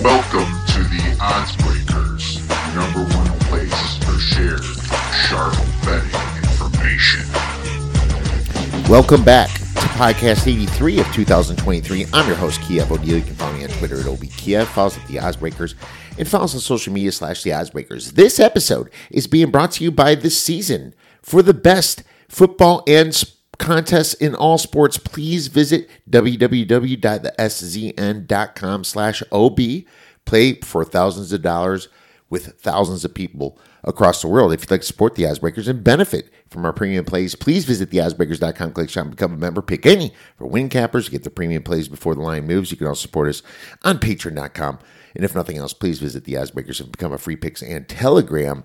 Welcome to the Odds Breakers, number one place for shared, sharp betting information. Welcome back to podcast 83 of 2023. I'm your host, Kiev O'Neil. You can follow me on Twitter at OBKiev. Follow us at the Oddsbreakers and follow us on social media slash the Oddsbreakers. This episode is being brought to you by this season. For the best football and s- contests in all sports, please visit www.theszn.com slash OB. Play for thousands of dollars with thousands of people across the world. If you'd like to support the Oddsbreakers and benefit from our premium plays, please visit theoddsbreakers.com, click shop, and become a member. Pick any for win cappers get the premium plays before the line moves. You can also support us on patreon.com. And if nothing else, please visit the Oddsbreakers and become a free picks and telegram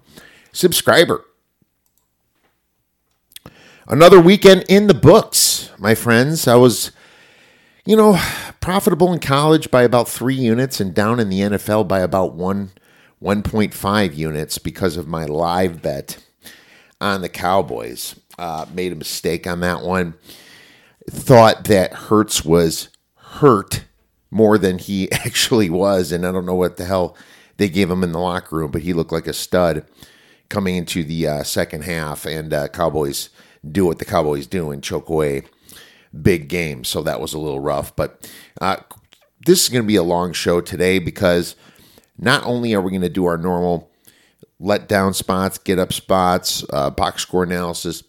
subscriber. Another weekend in the books, my friends. I was, you know, profitable in college by about three units and down in the NFL by about one 1.5 units because of my live bet on the Cowboys. Uh, made a mistake on that one. Thought that Hurts was hurt more than he actually was, and I don't know what the hell they gave him in the locker room, but he looked like a stud coming into the uh, second half. And uh, Cowboys do what the Cowboys do and choke away big games. So that was a little rough. But uh, this is going to be a long show today because not only are we going to do our normal let down spots, get up spots, uh, box score analysis,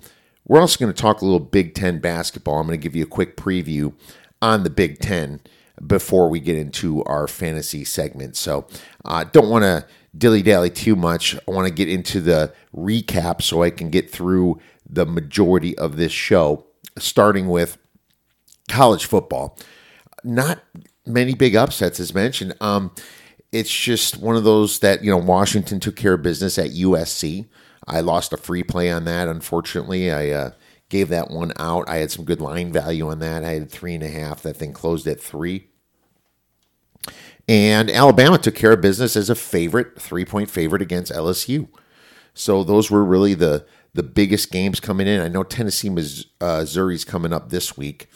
we're also going to talk a little Big Ten basketball. I'm going to give you a quick preview on the Big Ten before we get into our fantasy segment. So, uh, don't want to dilly dally too much. I want to get into the recap so I can get through the majority of this show, starting with college football. Not many big upsets, as mentioned. Um, it's just one of those that you know Washington took care of business at USC. I lost a free play on that. Unfortunately, I uh, gave that one out. I had some good line value on that. I had three and a half. That thing closed at three. And Alabama took care of business as a favorite, three point favorite against LSU. So those were really the the biggest games coming in. I know Tennessee, Missouri's coming up this week.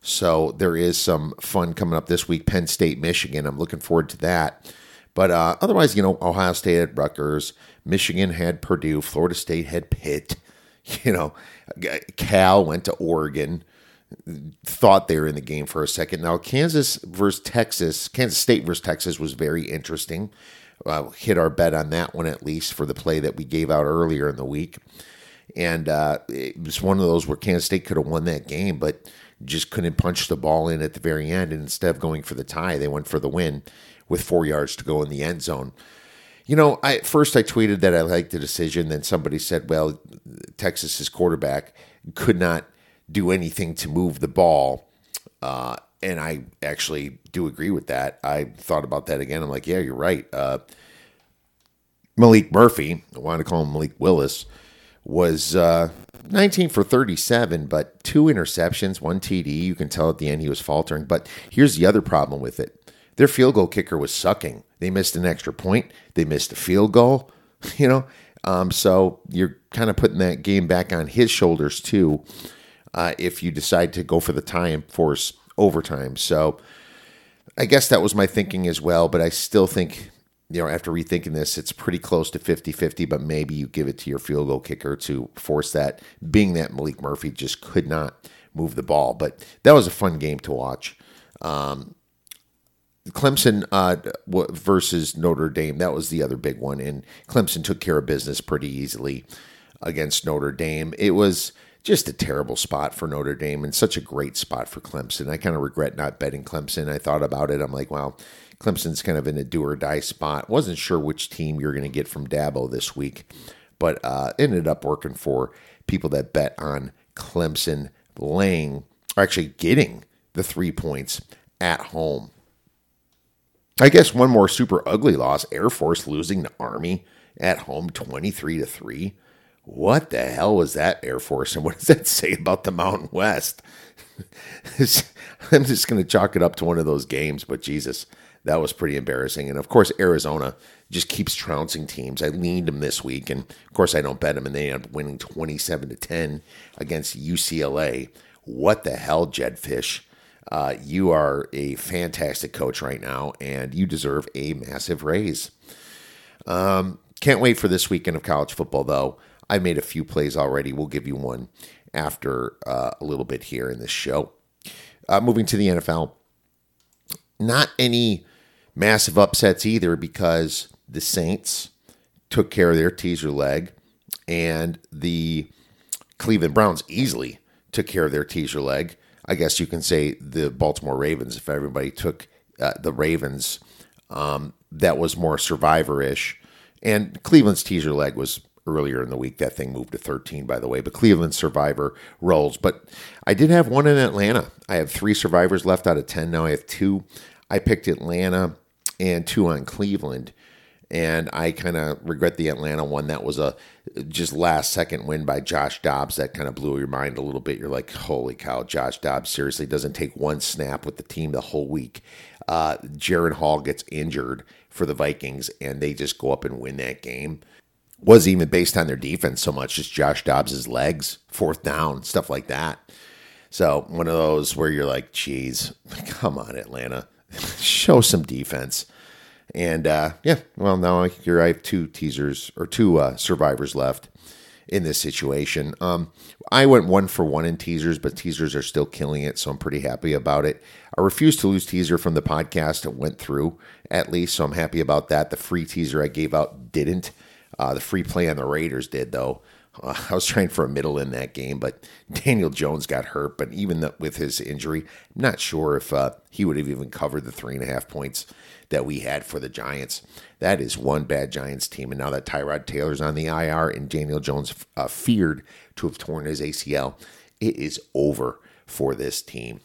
So there is some fun coming up this week. Penn State, Michigan. I'm looking forward to that. But uh, otherwise, you know, Ohio State had Rutgers, Michigan had Purdue, Florida State had Pitt. You know, Cal went to Oregon. Thought they were in the game for a second. Now Kansas versus Texas, Kansas State versus Texas was very interesting. Uh, hit our bet on that one at least for the play that we gave out earlier in the week. And uh, it was one of those where Kansas State could have won that game, but just couldn't punch the ball in at the very end. And instead of going for the tie, they went for the win with four yards to go in the end zone. You know, I first I tweeted that I liked the decision. Then somebody said, "Well, Texas's quarterback could not do anything to move the ball," uh, and I actually do agree with that. I thought about that again. I'm like, "Yeah, you're right." Uh, Maalik Murphy, I want to call him Malik Willis, was uh, 19 for 37, but two interceptions, one TD. You can tell at the end he was faltering. But here's the other problem with it their field goal kicker was sucking. They missed an extra point, they missed a field goal, you know. Um, so you're kind of putting that game back on his shoulders too uh, if you decide to go for the tie and force overtime. So I guess that was my thinking as well, but I still think you know, after rethinking this, it's pretty close to 50 50, but maybe you give it to your field goal kicker to force that, being that Maalik Murphy just could not move the ball. But that was a fun game to watch. Um, Clemson uh, versus Notre Dame, that was the other big one. And Clemson took care of business pretty easily against Notre Dame. It was just a terrible spot for Notre Dame and such a great spot for Clemson. I kind of regret not betting Clemson. I thought about it. I'm like, well, Clemson's kind of in a do or die spot. Wasn't sure which team you're going to get from Dabo this week, but uh, ended up working for people that bet on Clemson laying, or actually getting the three points at home. I guess one more super ugly loss Air Force losing to Army at home 23 to 3. What the hell was that Air Force and what does that say about the Mountain West? I'm just going to chalk it up to one of those games, but Jesus, that was pretty embarrassing. And of course, Arizona just keeps trouncing teams. I leaned them this week, and of course, I don't bet them, and they end up winning 27 to 10 against UCLA. what the hell, Jedd Fisch? Uh, you are a fantastic coach right now, and you deserve a massive raise. Um, can't wait for this weekend of college football, though. I made a few plays already. We'll give you one after uh, a little bit here in this show. Uh, moving to the NFL, not any massive upsets either because the Saints took care of their teaser leg and the Cleveland Browns easily took care of their teaser leg. I guess you can say the Baltimore Ravens, if everybody took uh, the Ravens, um, that was more survivor ish. And Cleveland's teaser leg was earlier in the week. That thing moved to 13, by the way. But Cleveland survivor rolls. But I did have one in Atlanta. I have three survivors left out of 10. Now I have two. I picked Atlanta and two on Cleveland. And I kind of regret the Atlanta one. That was a just last second win by Josh Dobbs that kind of blew your mind a little bit. You're like, holy cow, Josh Dobbs seriously doesn't take one snap with the team the whole week. Uh, Jaren Hall gets injured for the Vikings, and they just go up and win that game. Was even based on their defense so much, just Josh Dobbs's legs, fourth down, stuff like that. So one of those where you're like, geez, come on, Atlanta, show some defense. And uh, yeah, well, now here I have two teasers or two uh, survivors left in this situation. Um, I went one for one in teasers, but teasers are still killing it, so I'm pretty happy about it. I refused to lose teaser from the podcast. It went through at least, so I'm happy about that. The free teaser I gave out didn't. Uh, the free play on the Raiders did, though. Uh, I was trying for a middle in that game, but Daniel Jones got hurt. But even the, with his injury, I'm not sure if uh, he would have even covered the three and a half points that we had for the Giants. That is one bad Giants team. And now that Tyrod Taylor's on the IR and Daniel Jones uh, feared to have torn his ACL, it is over for this team.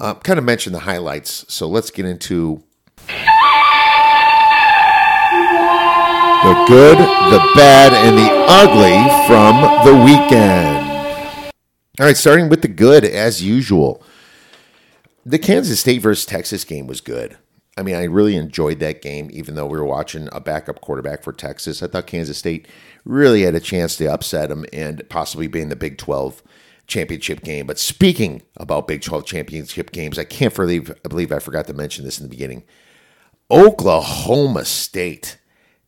Uh, kind of mentioned the highlights, so let's get into the good, the bad, and the ugly from the weekend. All right, starting with the good as usual. The Kansas State versus Texas game was good. I mean, I really enjoyed that game, even though we were watching a backup quarterback for Texas. I thought Kansas State really had a chance to upset them and possibly be in the Big 12 championship game. But speaking about Big 12 championship games, I can't believe, I believe I forgot to mention this in the beginning. Oklahoma State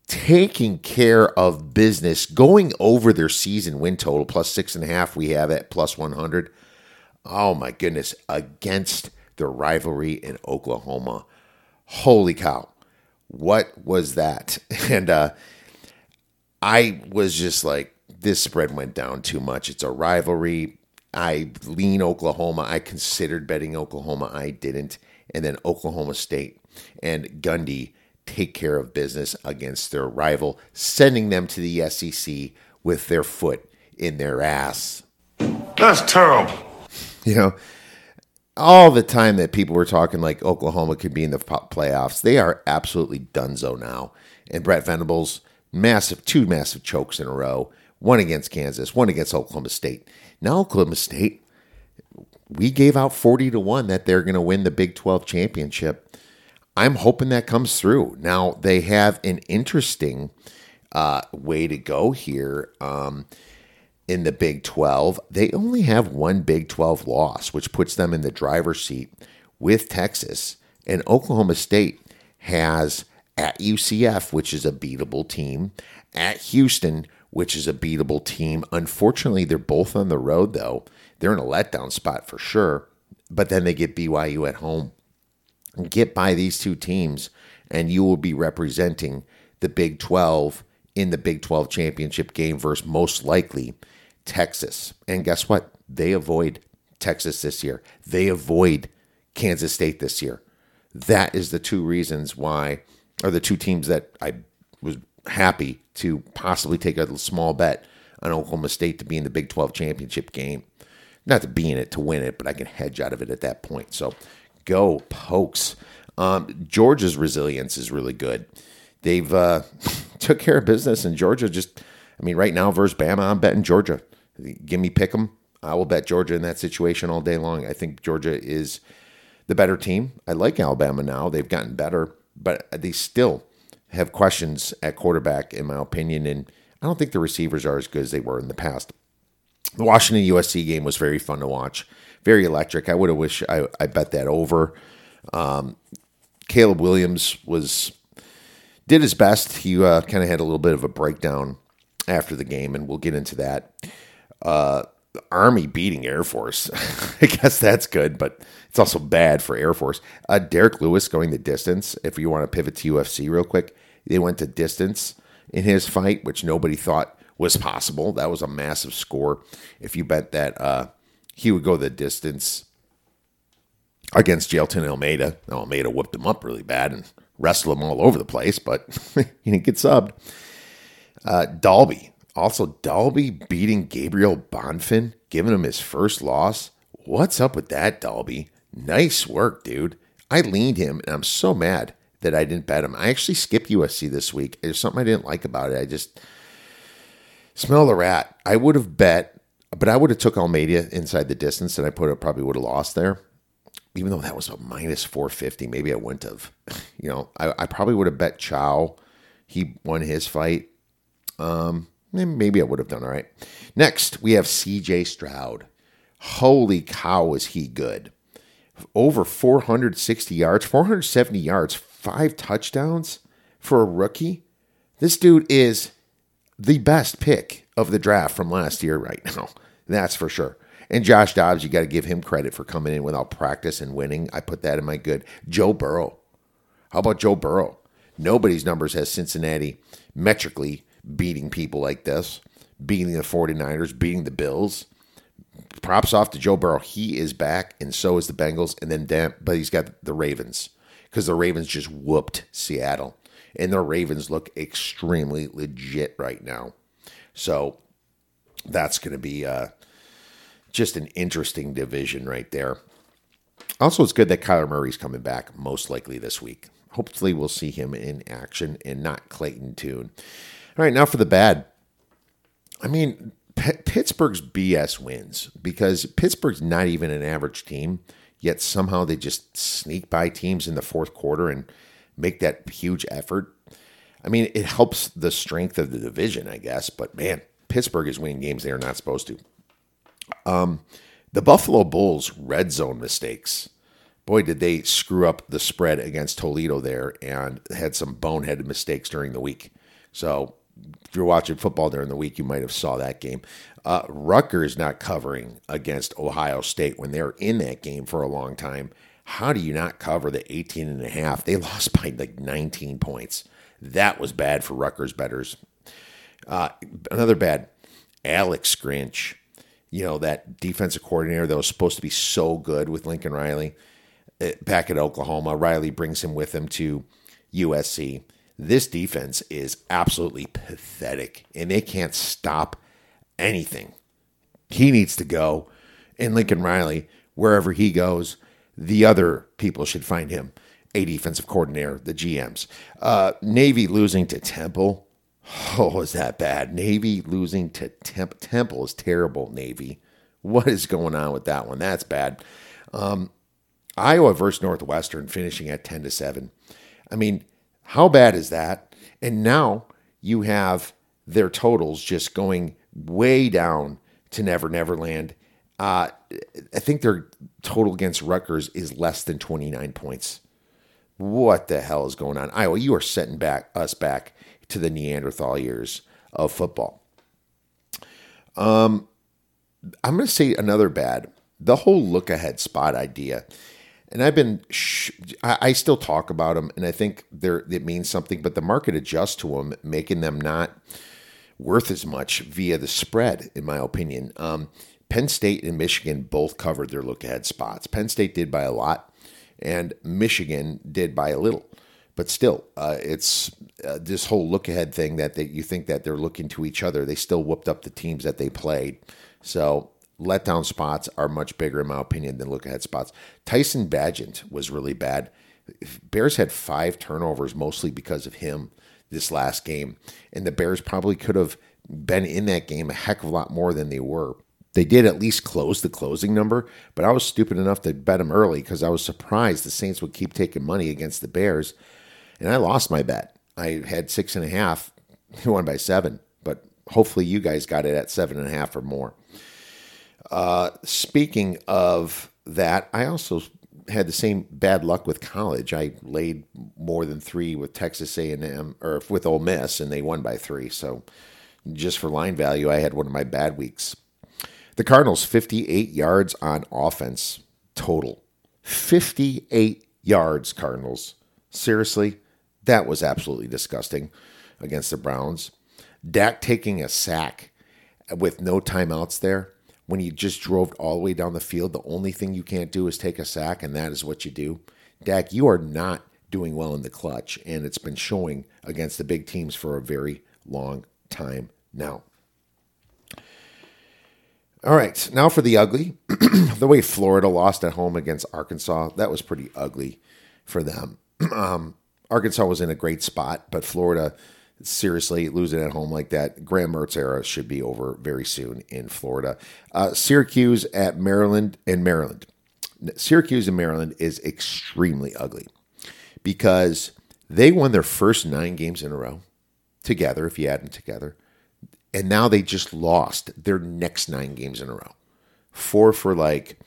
taking care of business, going over their season win total plus six and a half. We have at plus 100. Oh my goodness, against the rivalry in Oklahoma holy cow, what was that? And uh, I was just like, this spread went down too much. It's a rivalry. I lean Oklahoma. I considered betting Oklahoma. I didn't. And then Oklahoma State and Gundy take care of business against their rival, sending them to the SEC with their foot in their ass. That's terrible. You know, all the time that people were talking like Oklahoma could be in the playoffs, they are absolutely donezo now. And Brent Venables, massive, two massive chokes in a row, one against Kansas, one against Oklahoma State. Now Oklahoma State, we gave out 40 to 1 that they're going to win the Big 12 championship. I'm hoping that comes through. Now they have an interesting uh, way to go here. Um, in the Big 12, they only have one Big 12 loss, which puts them in the driver's seat with Texas. And Oklahoma State has at UCF, which is a beatable team, at Houston, which is a beatable team. Unfortunately, they're both on the road, though. They're in a letdown spot for sure. But then they get BYU at home. Get by these two teams, and you will be representing the Big 12 in the Big 12 championship game versus most likely Texas. And guess what? They avoid Texas this year. They avoid Kansas State this year. That is the two reasons why, or the two teams that I was happy to possibly take a small bet on Oklahoma State to be in the Big 12 championship game. Not to be in it to win it, but I can hedge out of it at that point. So go pokes. Um, Georgia's resilience is really good. They've uh, took care of business, and Georgia just, I mean, right now versus Bama, I'm betting Georgia. Give me pick 'em. I will bet Georgia in that situation all day long. I think Georgia is the better team. I like Alabama now. They've gotten better, but they still have questions at quarterback, in my opinion. And I don't think the receivers are as good as they were in the past. The Washington USC game was very fun to watch, very electric. I would have wished I, I bet that over. Um, Caleb Williams was did his best. He uh, kind of had a little bit of a breakdown after the game, and we'll get into that. Uh, Army beating Air Force. I guess that's good, but it's also bad for Air Force. Uh, Derrick Lewis going the distance. If you want to pivot to UFC real quick, they went to distance in his fight, which nobody thought was possible. That was a massive score. If you bet that uh, he would go the distance against Jailton Almeida, now, Almeida whooped him up really bad and wrestled him all over the place, but he didn't get subbed. Uh, Dalby, also Dalby beating Gabriel Bonfim, giving him his first loss. What's up with that, Dalby? Nice work, dude. I leaned him, and I'm so mad that I didn't bet him. I actually skipped UFC this week. There's something I didn't like about it. I just smell the rat. I would have bet, but I would have took Almeida inside the distance, and I put it probably would have lost there. Even though that was a minus 450, maybe I wouldn't have. You know, I, I probably would have bet Chow. He won his fight. Um, maybe I would have done all right. Next, we have CJ Stroud. Holy cow, is he good! Over 460 yards, 470 yards, five touchdowns for a rookie. This dude is the best pick of the draft from last year right now. That's for sure. And Josh Dobbs, you got to give him credit for coming in without practice and winning. I put that in my good. Joe Burrow. How about Joe Burrow? Nobody's numbers has Cincinnati metrically beating people like this, beating the 49ers, beating the Bills. Props off to Joe Burrow. He is back, and so is the Bengals. And then, damn, but he's got the Ravens because the Ravens just whooped Seattle. And the Ravens look extremely legit right now. So that's going to be uh, just an interesting division right there. Also, it's good that Kyler Murray's coming back most likely this week. Hopefully, we'll see him in action and not Clayton Tune. All right, now for the bad. I mean, P- Pittsburgh's BS wins because Pittsburgh's not even an average team, yet somehow they just sneak by teams in the fourth quarter and make that huge effort. I mean, it helps the strength of the division, I guess, but man, Pittsburgh is winning games they are not supposed to. Um, the Buffalo Bulls red zone mistakes. Boy, did they screw up the spread against Toledo there and had some boneheaded mistakes during the week. So if you're watching football during the week, you might have saw that game. Uh, Rutgers not covering against Ohio State when they're in that game for a long time. How do you not cover the 18 and a half? They lost by like 19 points. That was bad for Rutgers betters. Uh, another bad, Alex Grinch. You know, that defensive coordinator that was supposed to be so good with Lincoln Riley uh, back at Oklahoma. Riley brings him with him to USC. This defense is absolutely pathetic, and they can't stop anything. He needs to go, and Lincoln Riley, wherever he goes, the other people should find him a defensive coordinator, the GMs. Uh, Navy losing to Temple. Oh, is that bad? Navy losing to Temp- Temple is terrible, Navy. What is going on with that one? That's bad. Um, Iowa versus Northwestern finishing at 10 to 7. I mean, how bad is that? And now you have their totals just going way down to Never Never Land. Uh, I think their total against Rutgers is less than 29 points. What the hell is going on? Iowa, you are setting back us back to the Neanderthal years of football. Um, I'm going to say another bad. The whole look ahead spot idea and I've been, sh- I, I, still talk about them, and I think they're it means something. But the market adjusts to them, making them not worth as much via the spread, in my opinion. Um, Penn State and Michigan both covered their look ahead spots. Penn State did by a lot, and Michigan did by a little. But still, uh, it's uh, this whole look ahead thing that they, you think that they're looking to each other. They still whooped up the teams that they played. So letdown spots are much bigger, in my opinion, than look ahead spots. Tyson Bagent was really bad. Bears had five turnovers, mostly because of him this last game. And the Bears probably could have been in that game a heck of a lot more than they were. They did at least close the closing number, but I was stupid enough to bet them early because I was surprised the Saints would keep taking money against the Bears. And I lost my bet. I had six and a half, won by seven, but hopefully you guys got it at seven and a half or more. Uh, speaking of that, I also had the same bad luck with college. I laid more than three with Texas A&M or with Ole Miss, and they won by three. So just for line value, I had one of my bad weeks. The Cardinals 58 yards on offense total. 58 yards, Cardinals. Seriously, that was absolutely disgusting against the Browns. Dak taking a sack with no timeouts there when he just drove all the way down the field. The only thing you can't do is take a sack, and that is what you do. Dak, you are not doing well in the clutch, and it's been showing against the big teams for a very long time now. All right, now for the ugly. the way Florida lost at home against Arkansas, that was pretty ugly for them. Um, Arkansas was in a great spot, but Florida, seriously, losing at home like that, Graham Mertz era should be over very soon in Florida. Uh, Syracuse at Maryland and Maryland. Syracuse and Maryland is extremely ugly because they won their first nine games in a row together, if you add them together. And now they just lost their next nine games in a row. Four for like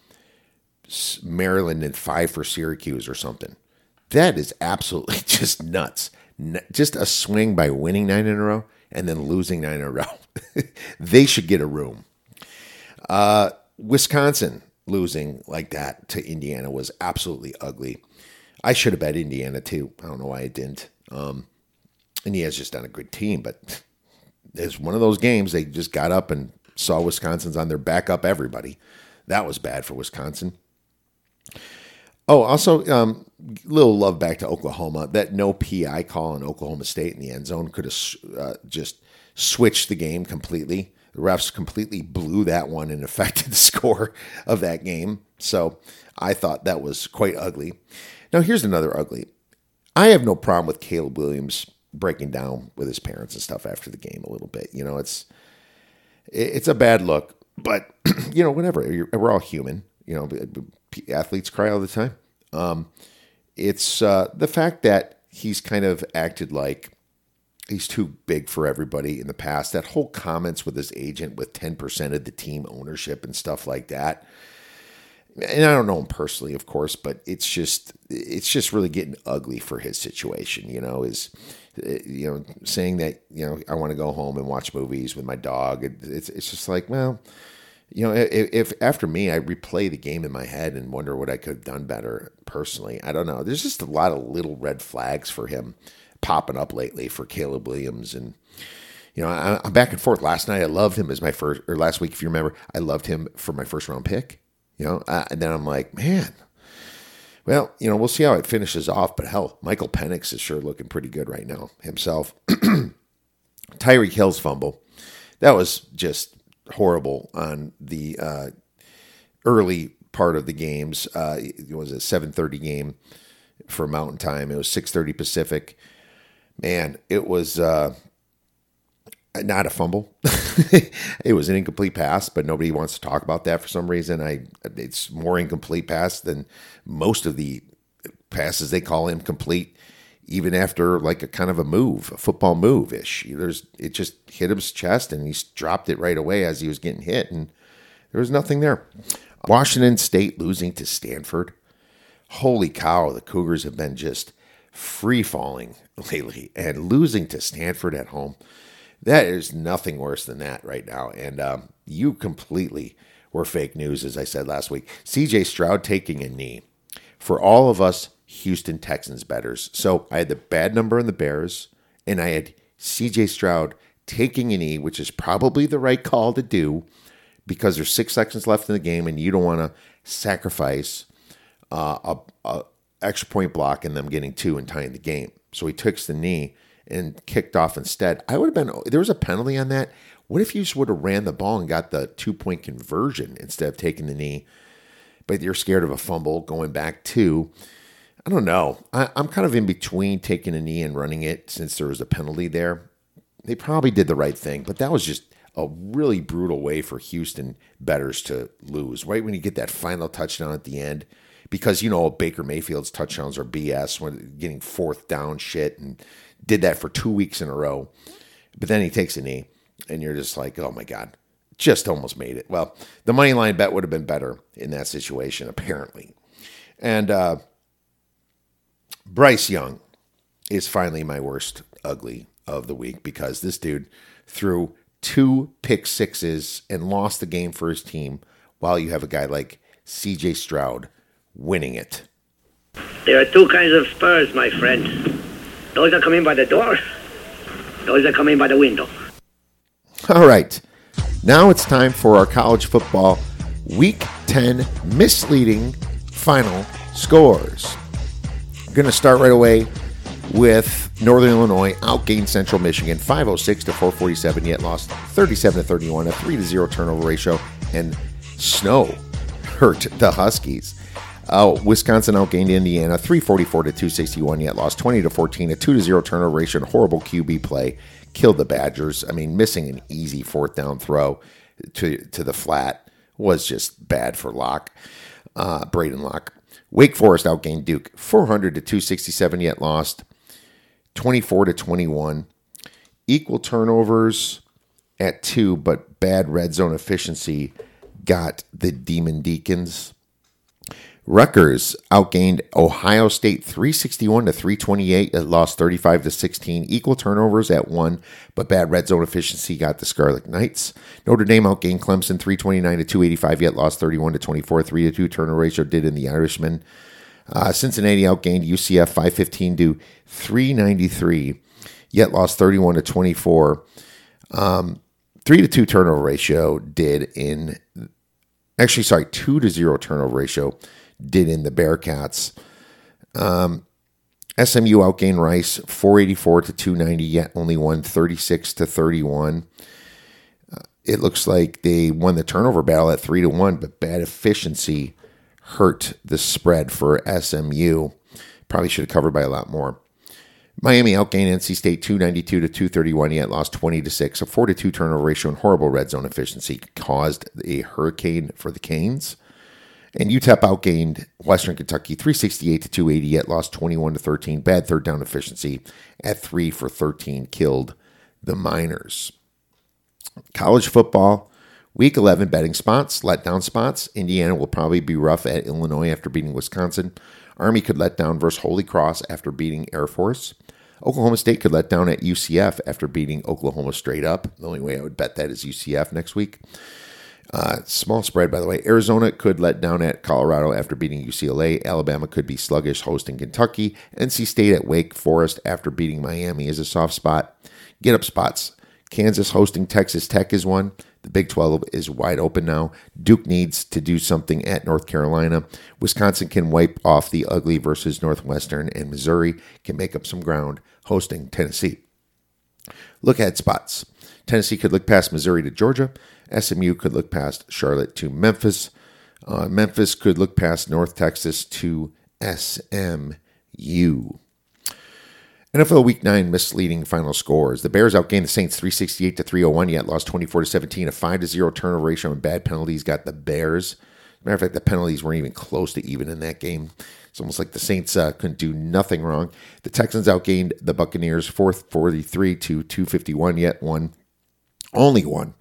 Maryland and five for Syracuse or something. That is absolutely just nuts. Just a swing by winning nine in a row and then losing nine in a row. they should get a room. Uh, Wisconsin losing like that to Indiana was absolutely ugly. I should have bet Indiana too. I don't know why I didn't. Um, Indiana's just not a good team, but it's one of those games they just got up and saw Wisconsin's on their back up everybody. That was bad for Wisconsin. Oh, also, um, little love back to Oklahoma. That no PI call in Oklahoma State in the end zone could have uh, just switched the game completely. The refs completely blew that one and affected the score of that game. So I thought that was quite ugly. Now, here's another ugly. I have no problem with Caleb Williams breaking down with his parents and stuff after the game a little bit. You know, it's it's a bad look, but you know, whatever. We're all human. You know, athletes cry all the time. Um, it's uh, the fact that he's kind of acted like he's too big for everybody in the past. That whole comments with his agent with ten percent of the team ownership and stuff like that and I don't know him personally, of course, but it's just it's just really getting ugly for his situation. You know, is you know saying that you know I want to go home and watch movies with my dog. It's it's just like well, you know, if, if after me I replay the game in my head and wonder what I could have done better personally, I don't know. There's just a lot of little red flags for him popping up lately for Caleb Williams and you know, I, am back and forth. Last night I loved him as my first, or last week, if you remember, I loved him for my first round pick. You know, uh, and then I'm like, man, well, you know, we'll see how it finishes off. But hell, Michael Penix is sure looking pretty good right now himself. Tyreek Hill's fumble, that was just horrible on the uh, early part of the games. Uh, it was a 7:30 game for Mountain Time. It was 6:30 Pacific. Man, it was uh, not a fumble. it was an incomplete pass, but nobody wants to talk about that for some reason. I it's more incomplete pass than most of the passes they call incomplete, even after like a kind of a move, a football move ish. There's it just hit his chest and he dropped it right away as he was getting hit, and there was nothing there. Washington State losing to Stanford. Holy cow, the Cougars have been just free falling lately and losing to Stanford at home. That is nothing worse than that right now. And um, you completely were fake news, as I said last week. CJ Stroud taking a knee for all of us Houston Texans betters. So I had the bad number on the Bears, and I had CJ Stroud taking a knee, which is probably the right call to do because there's six seconds left in the game, and you don't want to sacrifice uh, a, a extra point block and them getting two and tying the game. So he takes the knee and kicked off instead. I would have been there was a penalty on that. What if you just would have ran the ball and got the two point conversion instead of taking the knee? But you're scared of a fumble going back to. I don't know. I, am kind of in between taking a knee and running it since there was a penalty there. They probably did the right thing, but that was just a really brutal way for Houston betters to lose. Right when you get that final touchdown at the end, because you know Baker Mayfield's touchdowns are BS when getting fourth down shit and did that for two weeks in a row. But then he takes a knee, and you're just like, oh my God. just almost made it. Well, the money line bet would have been better in that situation, apparently. And uh, Bryce Young is finally my worst ugly of the week because this dude threw two pick sixes and lost the game for his team while you have a guy like CJ Stroud winning it. There are two kinds of spurs, my friend. Those come in by the door, those come in by the window. All right. Now it's time for our college football week 10 misleading final scores. We're going to start right away with Northern Illinois outgained Central Michigan 506 to 447, yet lost 37 to 31, a 3 to 0 turnover ratio, and snow hurt the Huskies. Uh, Wisconsin outgained Indiana 344 to 261, yet lost 20 to 14, a 2 to 0 turnover ratio, and horrible QB play killed the Badgers. I mean, missing an easy fourth down throw to to the flat was just bad for Locke, uh, Braedyn Locke. Wake Forest outgained Duke 400 to 267, yet lost 24 to 21. Equal turnovers at two, but bad red zone efficiency got the Demon Deacons. Rutgers outgained Ohio State 361 to 328. It lost 35 to 16. Equal turnovers at one, but bad red zone efficiency got the Scarlet Knights. Notre Dame outgained Clemson 329 to 285, yet lost 31 to 24. 3 to 2 turnover ratio did in the Irishman. Uh, Cincinnati outgained UCF 515 to 393, yet lost 31 to 24. Um, 3 to 2 turnover ratio did in, actually, sorry, 2 to 0 turnover ratio did in the Bearcats. Um, SMU outgained Rice 484 to 290, yet only won 36 to 31. Uh, it looks like they won the turnover battle at 3 to 1, but bad efficiency hurt the spread for SMU. Probably should have covered by a lot more. Miami outgained NC State 292 to 231, yet lost 20 to 6. A 4 to 2 turnover ratio and horrible red zone efficiency caused a hurricane for the Canes. And UTEP outgained Western Kentucky 368 to 280, yet lost 21 to 13. Bad third down efficiency at 3 for 13 killed the Miners. College football, week 11 betting spots, letdown spots. Indiana will probably be rough at Illinois after beating Wisconsin. Army could let down versus Holy Cross after beating Air Force. Oklahoma State could let down at UCF after beating Oklahoma straight up. The only way I would bet that is UCF next week. Uh, small spread, by the way. Arizona could let down at Colorado after beating UCLA. Alabama could be sluggish hosting Kentucky. NC State at Wake Forest after beating Miami is a soft spot. Get up spots. Kansas hosting Texas Tech is one. The Big 12 is wide open now. Duke needs to do something at North Carolina. Wisconsin can wipe off the ugly versus Northwestern, and Missouri can make up some ground hosting Tennessee. Look at spots. Tennessee could look past Missouri to Georgia. SMU could look past Charlotte to Memphis. Uh, Memphis could look past North Texas to SMU. NFL Week 9 misleading final scores. The Bears outgained the Saints 368 to 301, yet lost 24 to 17. A 5 to 0 turnover ratio and bad penalties got the Bears. matter of fact, the penalties weren't even close to even in that game. It's almost like the Saints uh, couldn't do nothing wrong. The Texans outgained the Buccaneers 443 to 251, yet won, only one,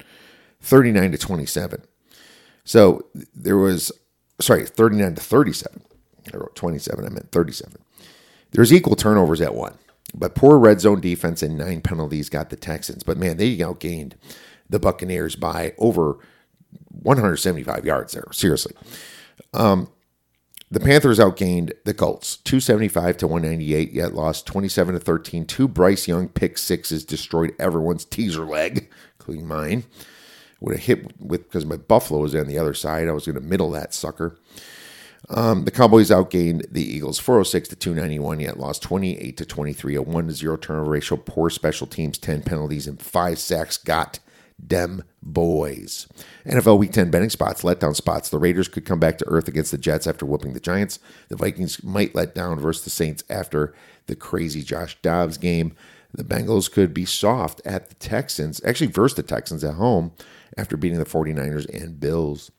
39 to 27. So there was, sorry, 39 to 37. I wrote 27, I meant 37. There's equal turnovers at one. But poor red zone defense and nine penalties got the Texans. But man, they outgained the Buccaneers by over 175 yards there. Seriously. Um, the Panthers outgained the Colts 275 to 198, yet lost 27 to 13. Two Bryce Young pick sixes destroyed everyone's teaser leg, including mine. Would have hit with because my Buffalo was on the other side. I was going to middle that sucker. Um, the Cowboys outgained the Eagles 406 to 291, yet lost 28 to 23, a 1 to 0 turnover ratio, poor special teams, 10 penalties, and 5 sacks got dem boys. NFL Week 10 betting spots, letdown spots. The Raiders could come back to earth against the Jets after whooping the Giants. The Vikings might let down versus the Saints after the crazy Josh Dobbs game. The Bengals could be soft at the Texans, actually versus the Texans at home after beating the 49ers and Bills.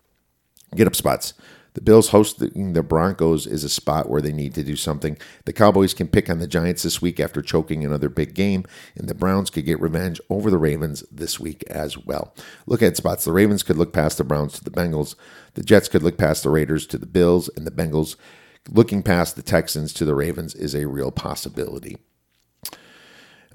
Get up spots. The Bills hosting the Broncos is a spot where they need to do something. The Cowboys can pick on the Giants this week after choking another big game, and the Browns could get revenge over the Ravens this week as well. Look at spots. The Ravens could look past the Browns to the Bengals. The Jets could look past the Raiders to the Bills, and the Bengals looking past the Texans to the Ravens is a real possibility.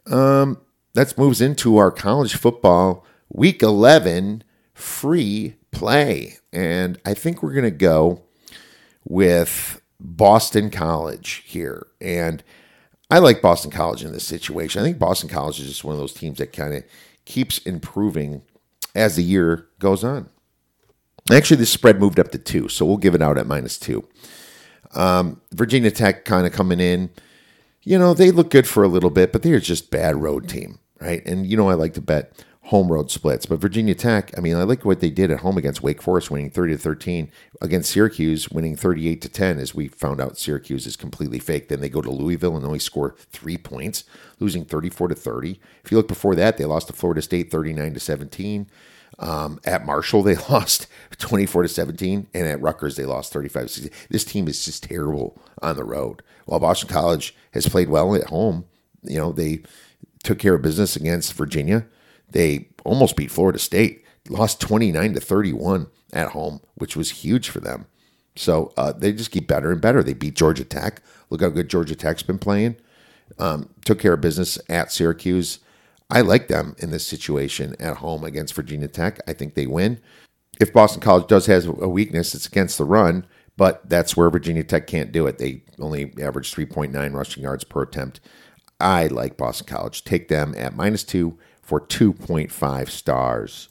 Um, that moves into our college football week 11 free play. And I think we're going to go with Boston College here. And I like Boston College in this situation. I think Boston College is just one of those teams that kind of keeps improving as the year goes on. Actually, the spread moved up to two, so we'll give it out at minus two. Um, Virginia Tech kind of coming in. You know, they look good for a little bit, but they're just bad road team, right? And you know, I like to bet home road splits. But Virginia Tech, I mean, I like what they did at home against Wake Forest, winning 30 to 13, against Syracuse, winning 38 to 10, as we found out Syracuse is completely fake. Then they go to Louisville and only score three points, losing 34 to 30. If you look before that, they lost to Florida State 39 to 17. Um, at Marshall, they lost 24 to 17, and at Rutgers, they lost 35 to 16. This team is just terrible on the road. While Boston College has played well at home, you know, they took care of business against Virginia. They almost beat Florida State, lost 29 to 31 at home, which was huge for them. So uh, they just keep better and better. They beat Georgia Tech. Look how good Georgia Tech's been playing. Um, took care of business at Syracuse. I like them in this situation at home against Virginia Tech. I think they win. If Boston College does has a weakness, it's against the run, but that's where Virginia Tech can't do it. They only average 3.9 rushing yards per attempt. I like Boston College. Take them at minus two for 2.5 stars.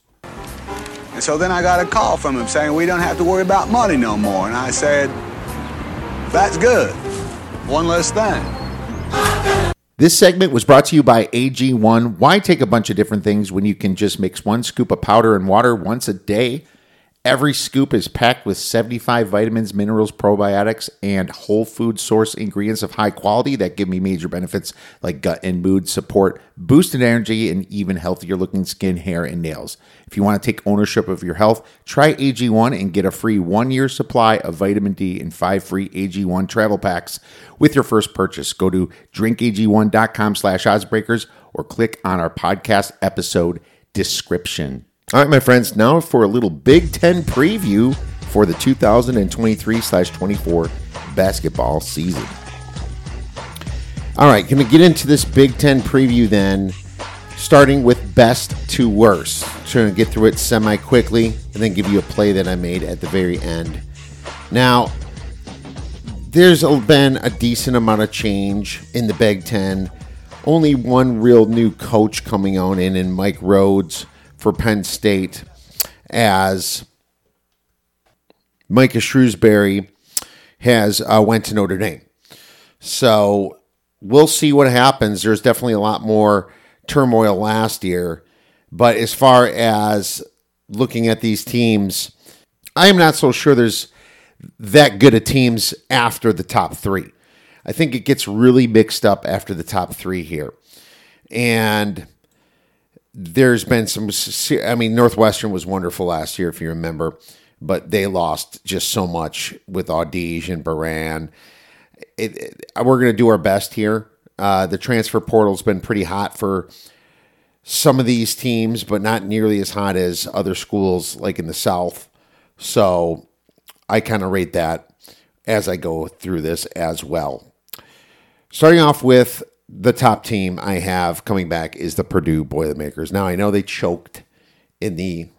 And so then I got a call from him saying, We don't have to worry about money no more. And I said, That's good. One less thing. This segment was brought to you by AG1. Why take a bunch of different things when you can just mix one scoop of powder and water once a day? Every scoop is packed with 75 vitamins, minerals, probiotics, and whole food source ingredients of high quality that give me major benefits like gut and mood support, boosted energy, and even healthier looking skin, hair, and nails. If you want to take ownership of your health, try AG1 and get a free one year supply of vitamin D and five free AG1 travel packs with your first purchase. Go to drinkag1.com slash oddsbreakers or click on our podcast episode description. All right, my friends, now for a little Big Ten preview for the 2023 24 basketball season. All right, going to get into this Big Ten preview then, starting with best to worst. Trying to get through it semi quickly and then give you a play that I made at the very end. Now, there's been a decent amount of change in the Big Ten. Only one real new coach coming on in, in Mike Rhoades for Penn State as Micah Shrewsbury has uh, went to Notre Dame. So we'll see what happens. There's definitely a lot more turmoil last year, but as far as looking at these teams, I am not so sure there's that good of teams after the top three. I think it gets really mixed up after the top three here. And there's been some. I mean, Northwestern was wonderful last year, if you remember, but they lost just so much with Audige and Beran. It, it, we're going to do our best here. Uh, the transfer portal's been pretty hot for some of these teams, but not nearly as hot as other schools like in the South. So I kind of rate that as I go through this as well. Starting off with the top team I have coming back is the Purdue Boilermakers. Now I know they choked in the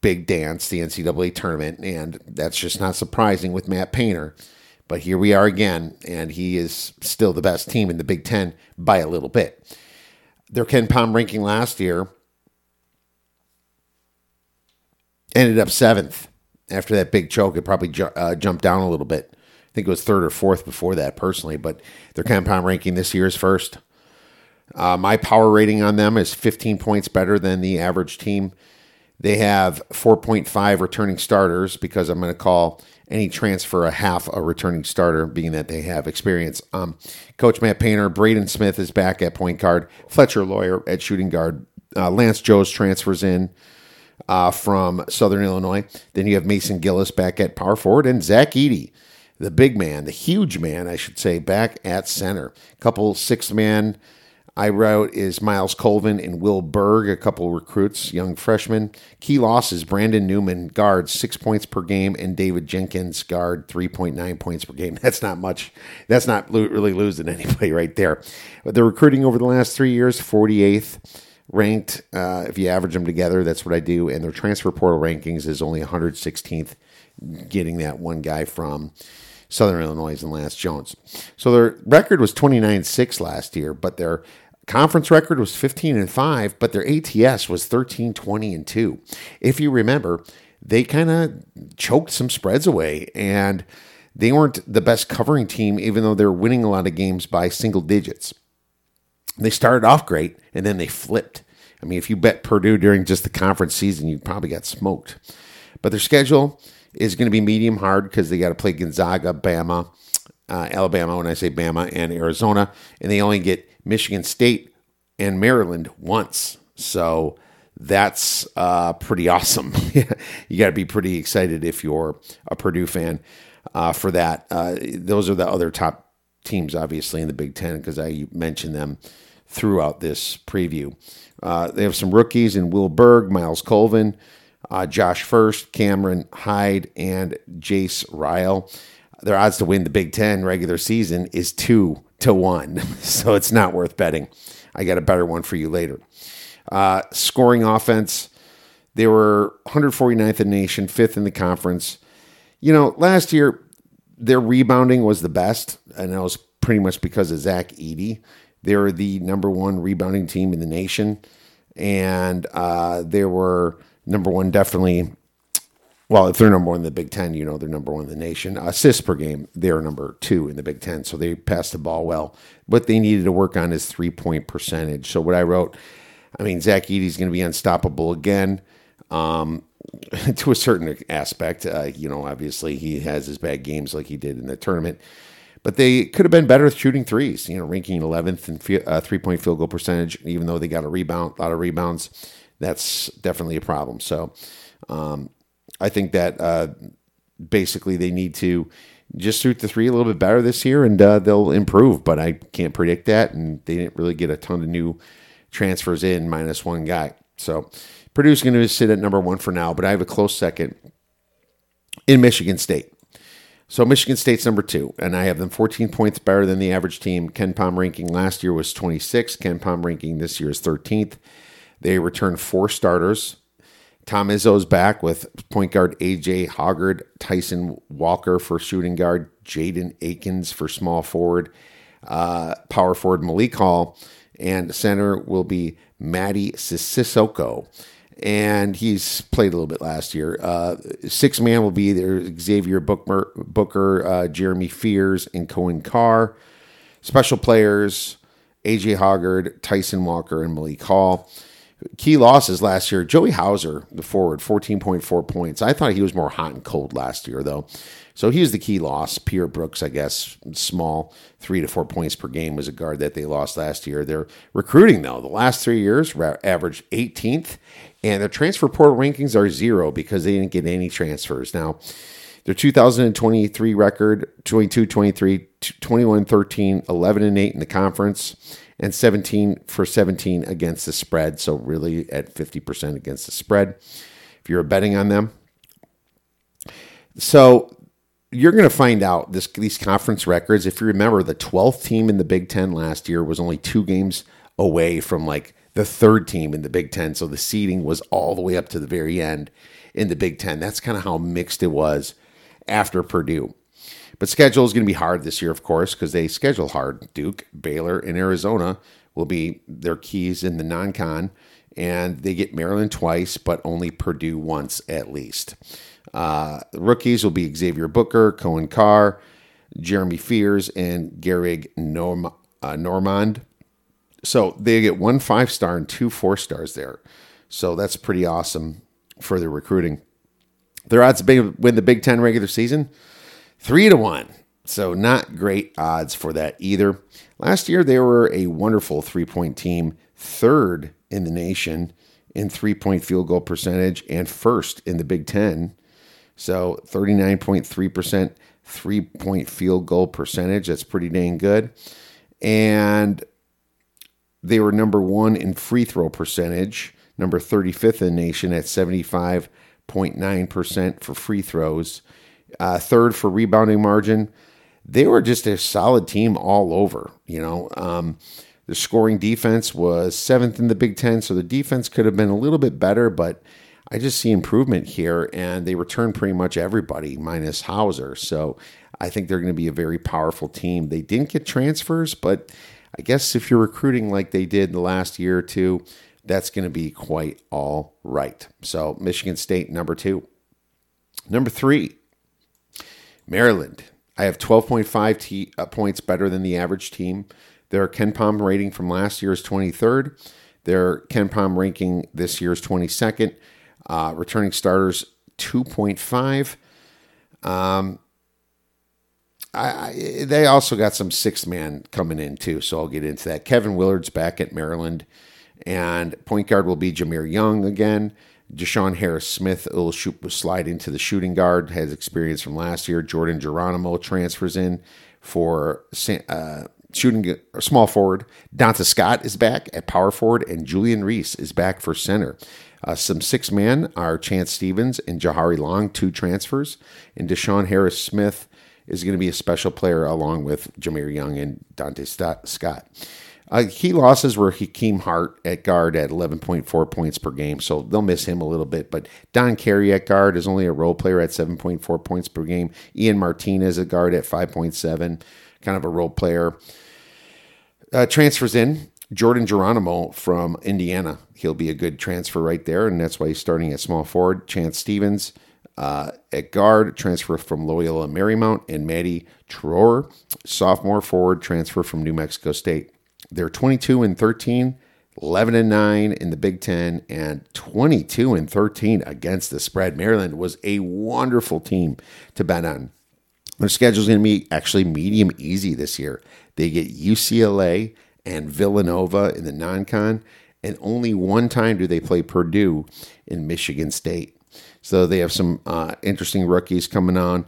big dance, the NCAA tournament, and that's just not surprising with Matt Painter. But here we are again, and he is still the best team in the Big Ten by a little bit. Their KenPom ranking last year ended up seventh after that big choke. It probably ju- uh, jumped down a little bit think it was third or fourth before that personally, but their KenPom ranking this year is first. Uh, my power rating on them is 15 points better than the average team. They have 4.5 returning starters because I'm going to call any transfer a half a returning starter, being that they have experience. Um, Coach Matt Painter, Braden Smith is back at point guard, Fletcher Loyer at shooting guard, uh, Lance Jones transfers in. uh, from Southern Illinois. Then you have Mason Gillis back at power forward and Zach Edey, the big man, the huge man, I should say, back at center. Couple six man I wrote is Myles Colvin and Will Berg, a couple recruits, young freshmen. Key losses Brandon Newman, guard, six points per game, and David Jenkins, guard, 3.9 points per game. That's not much. That's not really losing anybody right there. But the recruiting over the last three years, 48th ranked. Uh, if you average them together, that's what I do. And their transfer portal rankings is only 116th, getting that one guy from Southern Illinois and Lance Jones. So their record was 29 6 last year, but their conference record was 15 and 5, but their ATS was 13 20 and 2. If you remember, they kind of choked some spreads away and they weren't the best covering team, even though they're winning a lot of games by single digits. They started off great and then they flipped. I mean, if you bet Purdue during just the conference season, you probably got smoked. But their schedule is going to be medium hard because they got to play Gonzaga, Bama, uh, Alabama, when I say Bama, and Arizona. And they only get Michigan State and Maryland once. So that's uh, pretty awesome. you got to be pretty excited if you're a Purdue fan uh, for that. Uh, those are the other top teams, obviously, in the Big Ten because I mentioned them throughout this preview. Uh, they have some rookies in Will Berg, Myles Colvin, uh, Josh First, Camden Heide, and Jace Rayl. Their odds to win the Big Ten regular season is two to one, so it's not worth betting. I got a better one for you later. Uh, scoring offense, they were 149th in the nation, fifth in the conference. You know, last year their rebounding was the best, and that was pretty much because of Zach Edey. They were the number one rebounding team in the nation, and uh, they were number one definitely. Well, if they're number one in the Big Ten, you know they're number one in the nation. Assists per game, they're number two in the Big Ten, so they passed the ball well. What they needed to work on is three point percentage. So what I wrote, I mean, Zach Edey's going to be unstoppable again. Um, to a certain aspect, uh, you know, obviously he has his bad games like he did in the tournament, but they could have been better shooting threes. You know, ranking 11th in uh, three point field goal percentage, even though they got a rebound, a lot of rebounds. That's definitely a problem. So, um, I think that uh, basically they need to just shoot the three a little bit better this year, and uh, they'll improve. But I can't predict that, and they didn't really get a ton of new transfers in, minus one guy. So Purdue's going to sit at number one for now, but I have a close second in Michigan State. So Michigan State's number two, and I have them 14 points better than the average team. KenPom ranking last year was 26. KenPom ranking this year is 13th. They return four starters. Tom Izzo's back with point guard AJ Hoggard, Tyson Walker for shooting guard, Jaden Akins for small forward, uh, power forward Malik Hall, and center will be Mady Sissoko and he's played a little bit last year. Uh, six man will be there: Xavier Booker, Booker uh, Jeremy Fears, and Coen Carr. Special players: AJ Hoggard, Tyson Walker, and Malik Hall. Key losses last year: Joey Hauser, the forward, fourteen point four points. I thought he was more hot and cold last year, though. So he was the key loss. Pierre Brooks, I guess, small, three to four points per game was a guard that they lost last year. They're recruiting, though. The last three years, averaged 18th and their transfer portal rankings are zero because they didn't get any transfers. Now, their 2023 record 22 23, 21 13, 11 and 8 in the conference, and 17 for 17 against the spread. So, really at 50% against the spread if you're betting on them. So, you're going to find out this, these conference records. If you remember, the 12th team in the Big Ten last year was only two games away from like the third team in the Big Ten. So the seeding was all the way up to the very end in the Big Ten. That's kind of how mixed it was after Purdue. But schedule is going to be hard this year, of course, because they schedule hard. Duke, Baylor, and Arizona will be their keys in the non con. And they get Maryland twice, but only Purdue once at least. Uh, rookies will be Xavier Booker, Coen Carr, Jeremy Fears, and Gehrig Norm- uh, Normand. So they get one five star and two four stars there. So that's pretty awesome for their recruiting. Their odds to win the Big Ten regular season, three to one. So not great odds for that either. Last year they were a wonderful three point team, third in the nation in three point field goal percentage and first in the Big Ten. So 39.3% three point field goal percentage. That's pretty dang good. And they were number one in free throw percentage, number 35th in the nation at 75.9% for free throws, uh, third for rebounding margin. They were just a solid team all over, you know. Um, the scoring defense was seventh in the Big Ten, so the defense could have been a little bit better, but I just see improvement here, and they return pretty much everybody minus Hauser. So I think they're going to be a very powerful team. They didn't get transfers, but I guess if you're recruiting like they did the last year or two, that's going to be quite all right. So Michigan State, number two. Number three, Maryland. I have 12.5 t- uh, points better than the average team. Their KenPom rating from last year is 23rd. Their KenPom ranking this year is 22nd. Uh, returning starters 2.5. Um, I, I, they also got some six man coming in too, so I'll get into that. Kevin Willard's back at Maryland, and point guard will be Jahmir Young again. Deshaun Harris Smith will shoot, will slide into the shooting guard, has experience from last year. Jordan Geronimo transfers in for uh, shooting small forward. Donta Scott is back at power forward, and Julian Reese is back for center. Uh, some six man are Chance Stevens and Jahari Long, two transfers, and Deshaun Harris Smith is going to be a special player along with Jahmir Young and Dante Scott. Uh, key losses were Hakim Hart at guard at 11.4 points per game, so they'll miss him a little bit. But Don Carey at guard is only a role player at 7.4 points per game. Ian Martinez at guard at 5.7, kind of a role player. Uh, transfers in Jordan Geronimo from Indiana. He'll be a good transfer right there, and that's why he's starting at small forward. Chance Stevens uh, at guard, transfer from Loyola Marymount, and Maddie Troer, sophomore forward, transfer from New Mexico State. They're 22 and 13, 11 and 9 in the Big Ten, and 22 and 13 against the spread. Maryland was a wonderful team to bet on. Their schedule is going to be actually medium easy this year. They get UCLA and Villanova in the non con, and only one time do they play Purdue in Michigan State. So they have some uh, interesting rookies coming on.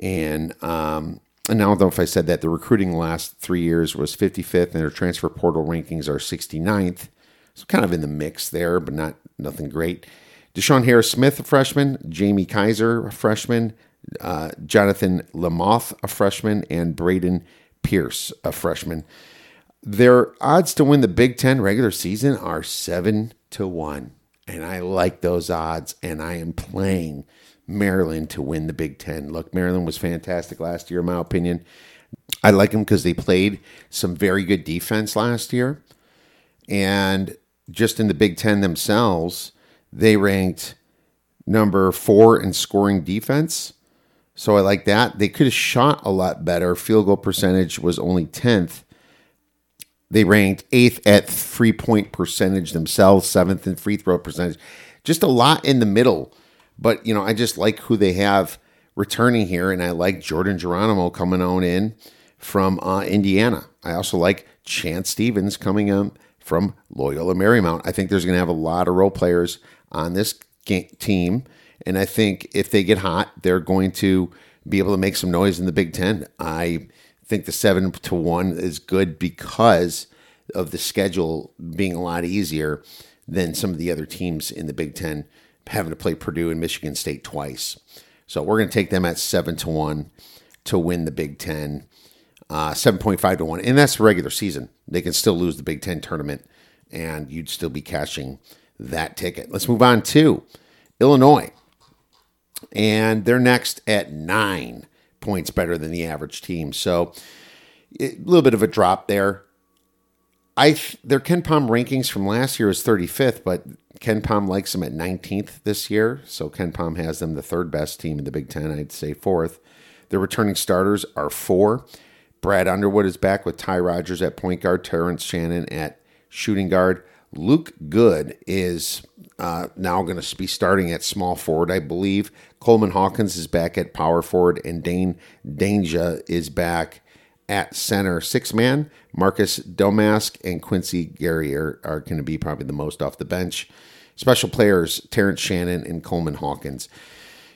And, um, and I don't know if I said that the recruiting last three years was 55th, and their transfer portal rankings are 69th. So kind of in the mix there, but not nothing great. Deshaun Harris Smith, a freshman. Jamie Kaiser, a freshman. Uh, Jonathan Lamoth, a freshman, and Braden Pierce, a freshman. Their odds to win the Big Ten regular season are seven to one. And I like those odds, and I am playing Maryland to win the Big Ten. Look, Maryland was fantastic last year, in my opinion. I like them because they played some very good defense last year. And just in the Big Ten themselves, they ranked number four in scoring defense. So I like that. They could have shot a lot better. Field goal percentage was only 10th. They ranked eighth at three point percentage themselves, seventh in free throw percentage. Just a lot in the middle. But, you know, I just like who they have returning here. And I like Jordan Geronimo coming on in from uh, Indiana. I also like Chance Stevens coming in from Loyola Marymount. I think there's going to have a lot of role players on this team and I think if they get hot, they're going to be able to make some noise in the Big Ten. I think the seven to one is good because of the schedule being a lot easier than some of the other teams in the Big Ten having to play Purdue and Michigan State twice. So we're going to take them at seven to one to win the Big Ten, uh, seven point five to one, and that's regular season. They can still lose the Big Ten tournament, and you'd still be cashing that ticket. Let's move on to Illinois and they're next at nine points better than the average team. So a little bit of a drop there. I their KenPom rankings from last year is 35th, but KenPom likes them at 19th this year. So KenPom has them the third best team in the Big Ten. I'd say fourth. Their returning starters are four. Brad Underwood is back with Ty Rodgers at point guard, Terrence Shannon at shooting guard. Luke Goode is uh, now going to be starting at small forward, I believe. Coleman Hawkins is back at power forward, and Dain Dainja is back at center. Six man, Marcus Domask and Quincy Guerrier are, are going to be probably the most off the bench. Special players Terrence Shannon and Coleman Hawkins.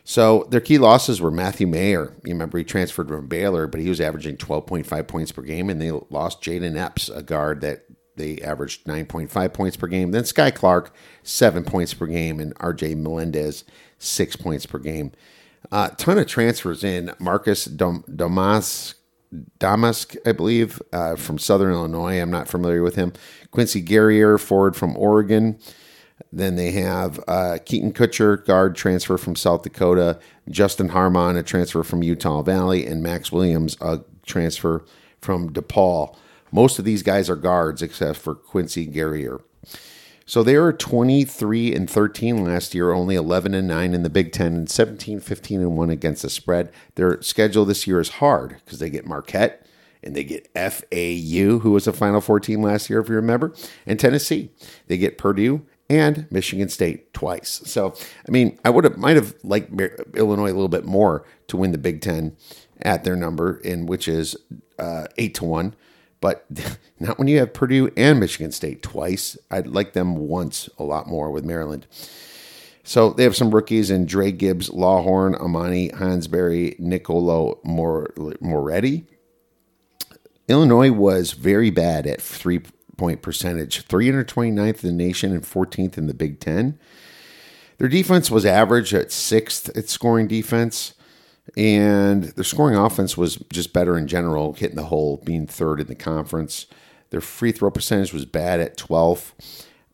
So their key losses were Matthew Mayer. You remember he transferred from Baylor, but he was averaging 12.5 points per game, and they lost Jayden Epps, a guard that they averaged 9.5 points per game. Then Skyy Clark, seven points per game, and RJ Melendez, six points per game. A uh, ton of transfers in. Marcus Dom- Domas, Damask, I believe, uh, from Southern Illinois. I'm not familiar with him. Quincy Guerrier, forward from Oregon. Then they have uh, Keaton Kutcher, guard transfer from South Dakota. Justin Harmon, a transfer from Utah Valley. And Max Williams, a transfer from DePaul. Most of these guys are guards except for Quincy Guerrier. So they were 23 and 13 last year, only 11 and 9 in the Big 10 and 17 15 and 1 against the spread. Their schedule this year is hard because they get Marquette and they get FAU, who was a Final Four team last year, if you remember, and Tennessee. They get Purdue and Michigan State twice. So, I mean, I would have might have liked Illinois a little bit more to win the Big Ten at their number, in which is uh, eight to one but not when you have Purdue and Michigan State twice. I'd like them once a lot more with Maryland. So they have some rookies in Dre Gibbs, Lawhorn, Amani Hansberry, Nicolo Mor- Moretti. Illinois was very bad at three point percentage, 329th in the nation and 14th in the Big Ten. Their defense was average at sixth at scoring defense. And their scoring offense was just better in general, hitting the hole, being third in the conference. Their free throw percentage was bad at 12.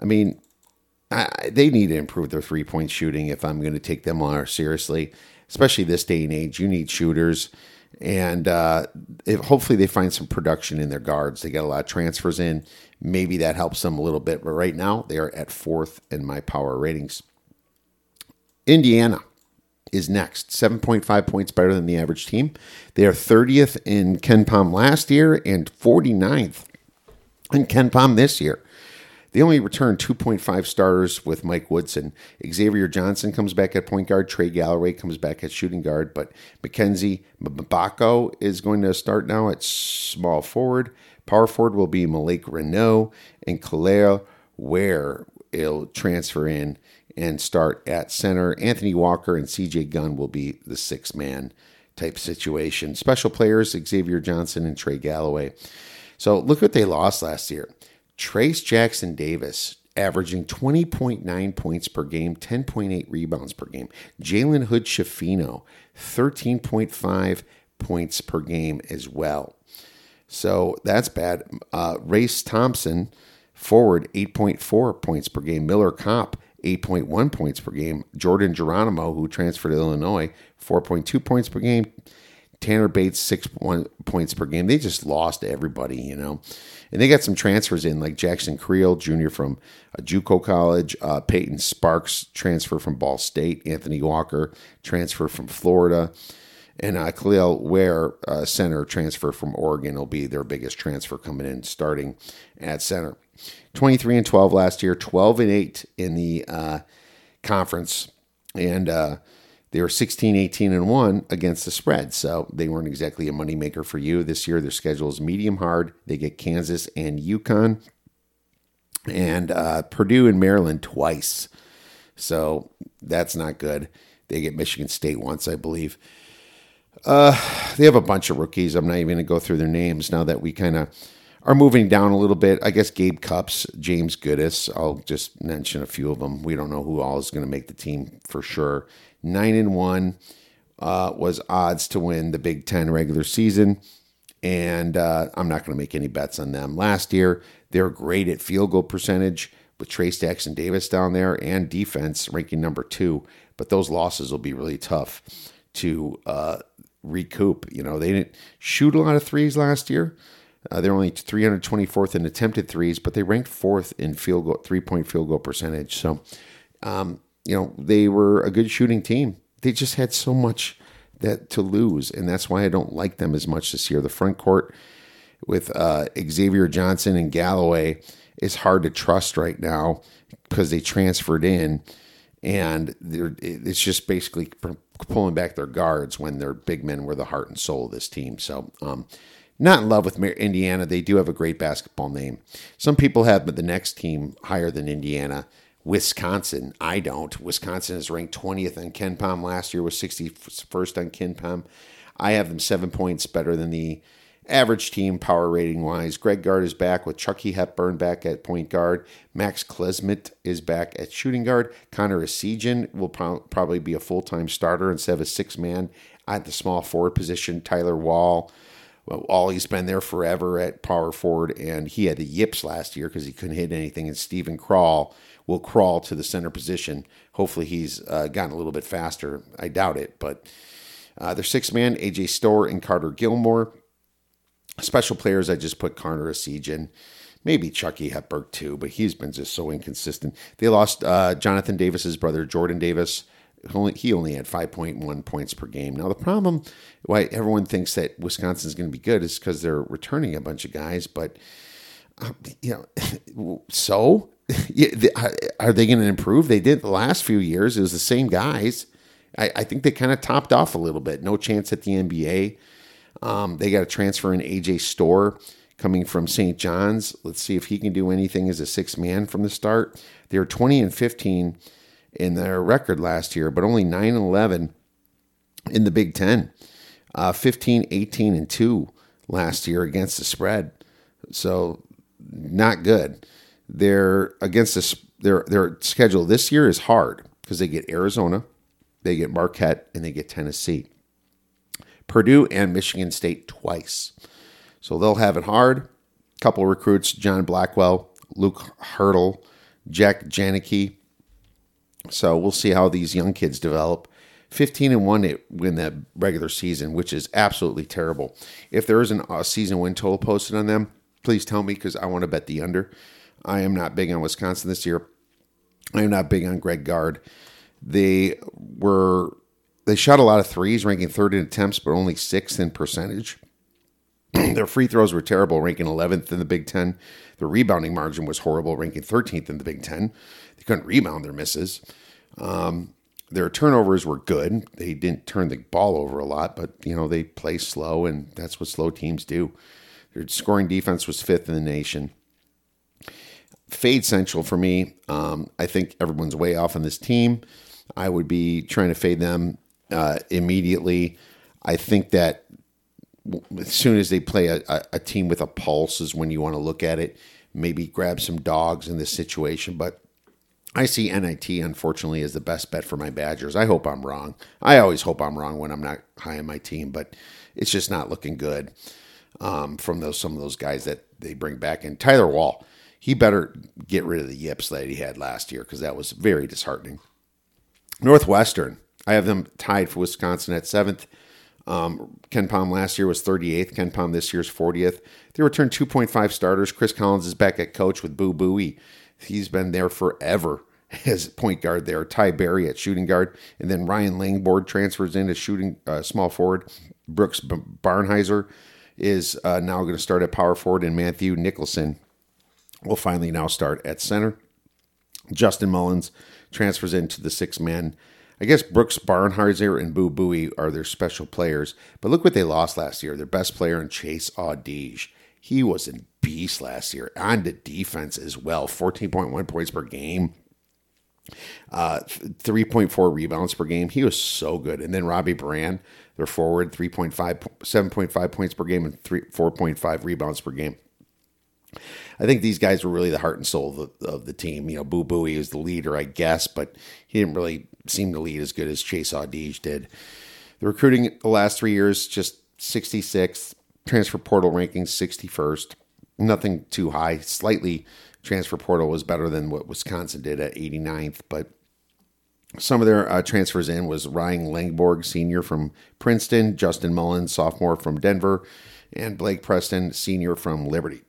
I mean, I, they need to improve their three point shooting if I'm going to take them seriously, especially this day and age. You need shooters. And uh, if, hopefully they find some production in their guards. They got a lot of transfers in. Maybe that helps them a little bit. But right now, they are at fourth in my power ratings. Indiana is next, 7.5 points better than the average team. They are 30th in KenPom last year and 49th in KenPom this year. They only returned 2.5 starters with Mike Woodson. Xavier Johnson comes back at point guard. Trey Galloway comes back at shooting guard. But Mackenzie Mgbako is going to start now at small forward. Power forward will be Malik Reneau and Claire Ware will transfer in and start at center. Anthony Walker and CJ Gunn will be the six man type situation. Special players Xavier Johnson and Trey Galloway. So look what they lost last year. Trayce Jackson Davis averaging 20.9 points per game, 10.8 rebounds per game. Jalen Hood Schifino, 13.5 points per game as well. So that's bad. Uh, Race Thompson, forward, 8.4 points per game. Miller Kopp, 8.1 points per game. Jordan Geronimo, who transferred to Illinois, 4.2 points per game. Tanner Bates, six points per game. They just lost everybody, you know. And they got some transfers in, like Jackson Creel, junior from Juco College, uh, Peyton Sparks, transfer from Ball State, Anthony Walker, transfer from Florida, and uh, Khalil Ware, uh, center, transfer from Oregon, will be their biggest transfer coming in, starting at center. 23 and 12 last year, 12 and 8 in the uh, conference, and uh, they were 16, 18 and 1 against the spread. So they weren't exactly a moneymaker for you. This year, their schedule is medium hard. They get Kansas and UConn, and uh, Purdue and Maryland twice. So that's not good. They get Michigan State once, I believe. Uh, they have a bunch of rookies. I'm not even going to go through their names now that we kind of are moving down a little bit. I guess Gabe Cupps, James Goodis. I'll just mention a few of them. We don't know who all is going to make the team for sure. Nine and one uh, was odds to win the Big Ten regular season, and uh, I'm not going to make any bets on them. Last year, they were great at field goal percentage with Trayce Jackson Davis down there and defense ranking number two. But those losses will be really tough to uh, recoup. You know, they didn't shoot a lot of threes last year. Uh, they're only 324th in attempted threes, but they ranked fourth in field goal, three point field goal percentage. So, um, you know, they were a good shooting team. They just had so much that to lose, and that's why I don't like them as much this year. The front court with uh, Xavier Johnson and Galloway is hard to trust right now because they transferred in, and it's just basically pulling back their guards when their big men were the heart and soul of this team. So, um, not in love with Indiana. They do have a great basketball name. Some people have the next team higher than Indiana, Wisconsin. I don't. Wisconsin is ranked 20th on Ken KenPom last year, was 61st on Ken KenPom. I have them seven points better than the average team power rating wise. Greg Gard is back with Chucky Hepburn back at point guard. Max Klesmit is back at shooting guard. Connor Essegian will pro- probably be a full time starter instead of a six man at the small forward position. Tyler Wahl. Well, Ollie's been there forever at power forward, and he had the yips last year because he couldn't hit anything. And Steven Crowl will crawl to the center position. Hopefully, he's uh, gotten a little bit faster. I doubt it, but uh, their six man, AJ Storr and Carter Gilmore. Special players, I just put Connor Essegian, maybe Chucky Hepburn too, but he's been just so inconsistent. They lost uh, Jonathan Davis's brother, Jordan Davis. Only, he only had 5.1 points per game. Now, the problem why everyone thinks that Wisconsin's going to be good is because they're returning a bunch of guys, but, uh, you know, so are they going to improve? They did the last few years. It was the same guys. I, I think they kind of topped off a little bit. No chance at the NBA. Um, they got a transfer in AJ Storr coming from St. John's. Let's see if he can do anything as a six man from the start. They were 20 and 15 in their record last year, but only 9 and 11 in the Big Ten. Uh, 15, 18, and 2 last year against the spread. So not good. They're against this their their schedule this year is hard because they get Arizona, they get Marquette, and they get Tennessee. Purdue and Michigan State twice. So they'll have it hard. Couple recruits, John Blackwell, Luke Hurdle, Jack Janicki. So we'll see how these young kids develop. 15 and 1 to win that regular season, which is absolutely terrible. If there isn't a season win total posted on them, please tell me because I want to bet the under. I am not big on Wisconsin this year. I am not big on Greg Gard. They were they shot a lot of threes, ranking third in attempts, but only sixth in percentage. Their free throws were terrible, ranking 11th in the Big Ten. Their rebounding margin was horrible, ranking 13th in the Big Ten. Couldn't rebound their misses. Um, their turnovers were good. They didn't turn the ball over a lot, but you know they play slow, and that's what slow teams do. Their scoring defense was fifth in the nation. Fade Central for me. Um, I think everyone's way off on this team. I would be trying to fade them uh, immediately. I think that as soon as they play a, a, a, team with a pulse is when you want to look at it. Maybe grab some dogs in this situation, but I see NIT unfortunately as the best bet for my Badgers. I hope I'm wrong. I always hope I'm wrong when I'm not high on my team, but it's just not looking good um, from those some of those guys that they bring back. And Tyler Wahl, he better get rid of the yips that he had last year because that was very disheartening. Northwestern, I have them tied for Wisconsin at seventh. Um, KenPom last year was 38th. KenPom this year's 40th. They returned 2.5 starters. Chris Collins is back at coach with Boo Buie. He's been there forever as point guard there. Ty Berry at shooting guard. And then Ryan Langborg transfers in as shooting uh, small forward. Brooks B- Barnhizer is uh, now going to start at power forward. And Matthew Nicholson will finally now start at center. Justin Mullins transfers into the six man I guess Brooks Barnhizer and Boo Buie are their special players, but look what they lost last year. Their best player in Chase Audige. He was a beast last year on the defense as well. 14.1 points per game, uh, 3.4 rebounds per game. He was so good. And then Robbie Beran, their forward, 3.5, 7.5 points per game and 3, 4.5 rebounds per game. I think these guys were really the heart and soul of the, of the team. You know, Boo Buie is the leader, I guess, but he didn't really seem to lead as good as Chase Audige did. The recruiting the last three years, just 66th. Transfer portal rankings, 61st. Nothing too high. Slightly, transfer portal was better than what Wisconsin did at 89th, but some of their uh, transfers in was Ryan Langborg, senior from Princeton, Justin Mullins, sophomore from Denver, and Blake Preston, senior from Liberty.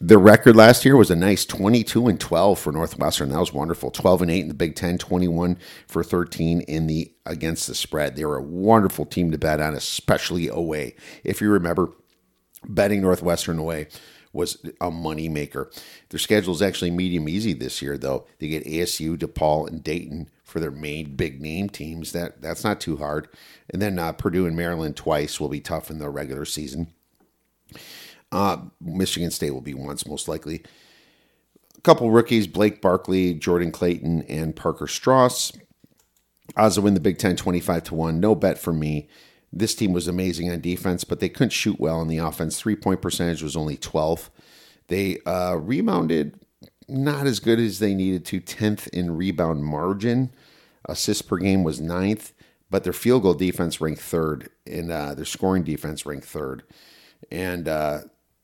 Their record last year was a nice 22 and 12 for Northwestern. That was wonderful. 12 and 8 in the Big 10, 21 for 13 in the against the spread. They were a wonderful team to bet on, especially away. If you remember, betting Northwestern away was a moneymaker. Their schedule is actually medium easy this year, though. They get ASU, DePaul, and Dayton for their main big name teams. That that's not too hard. And then uh, Purdue and Maryland twice will be tough in the regular season. Uh, Michigan State will be once most likely. a couple rookies Blake Barkley, Jordan Clayton, and Parker Strauss. Odds to win the Big Ten 25 to 1. No bet for me. This team was amazing on defense, but they couldn't shoot well on the offense. Three point percentage was only 12th. They uh, rebounded not as good as they needed to, 10th in rebound margin. Assists per game was ninth, but their field goal defense ranked third, and uh, their scoring defense ranked third. And uh,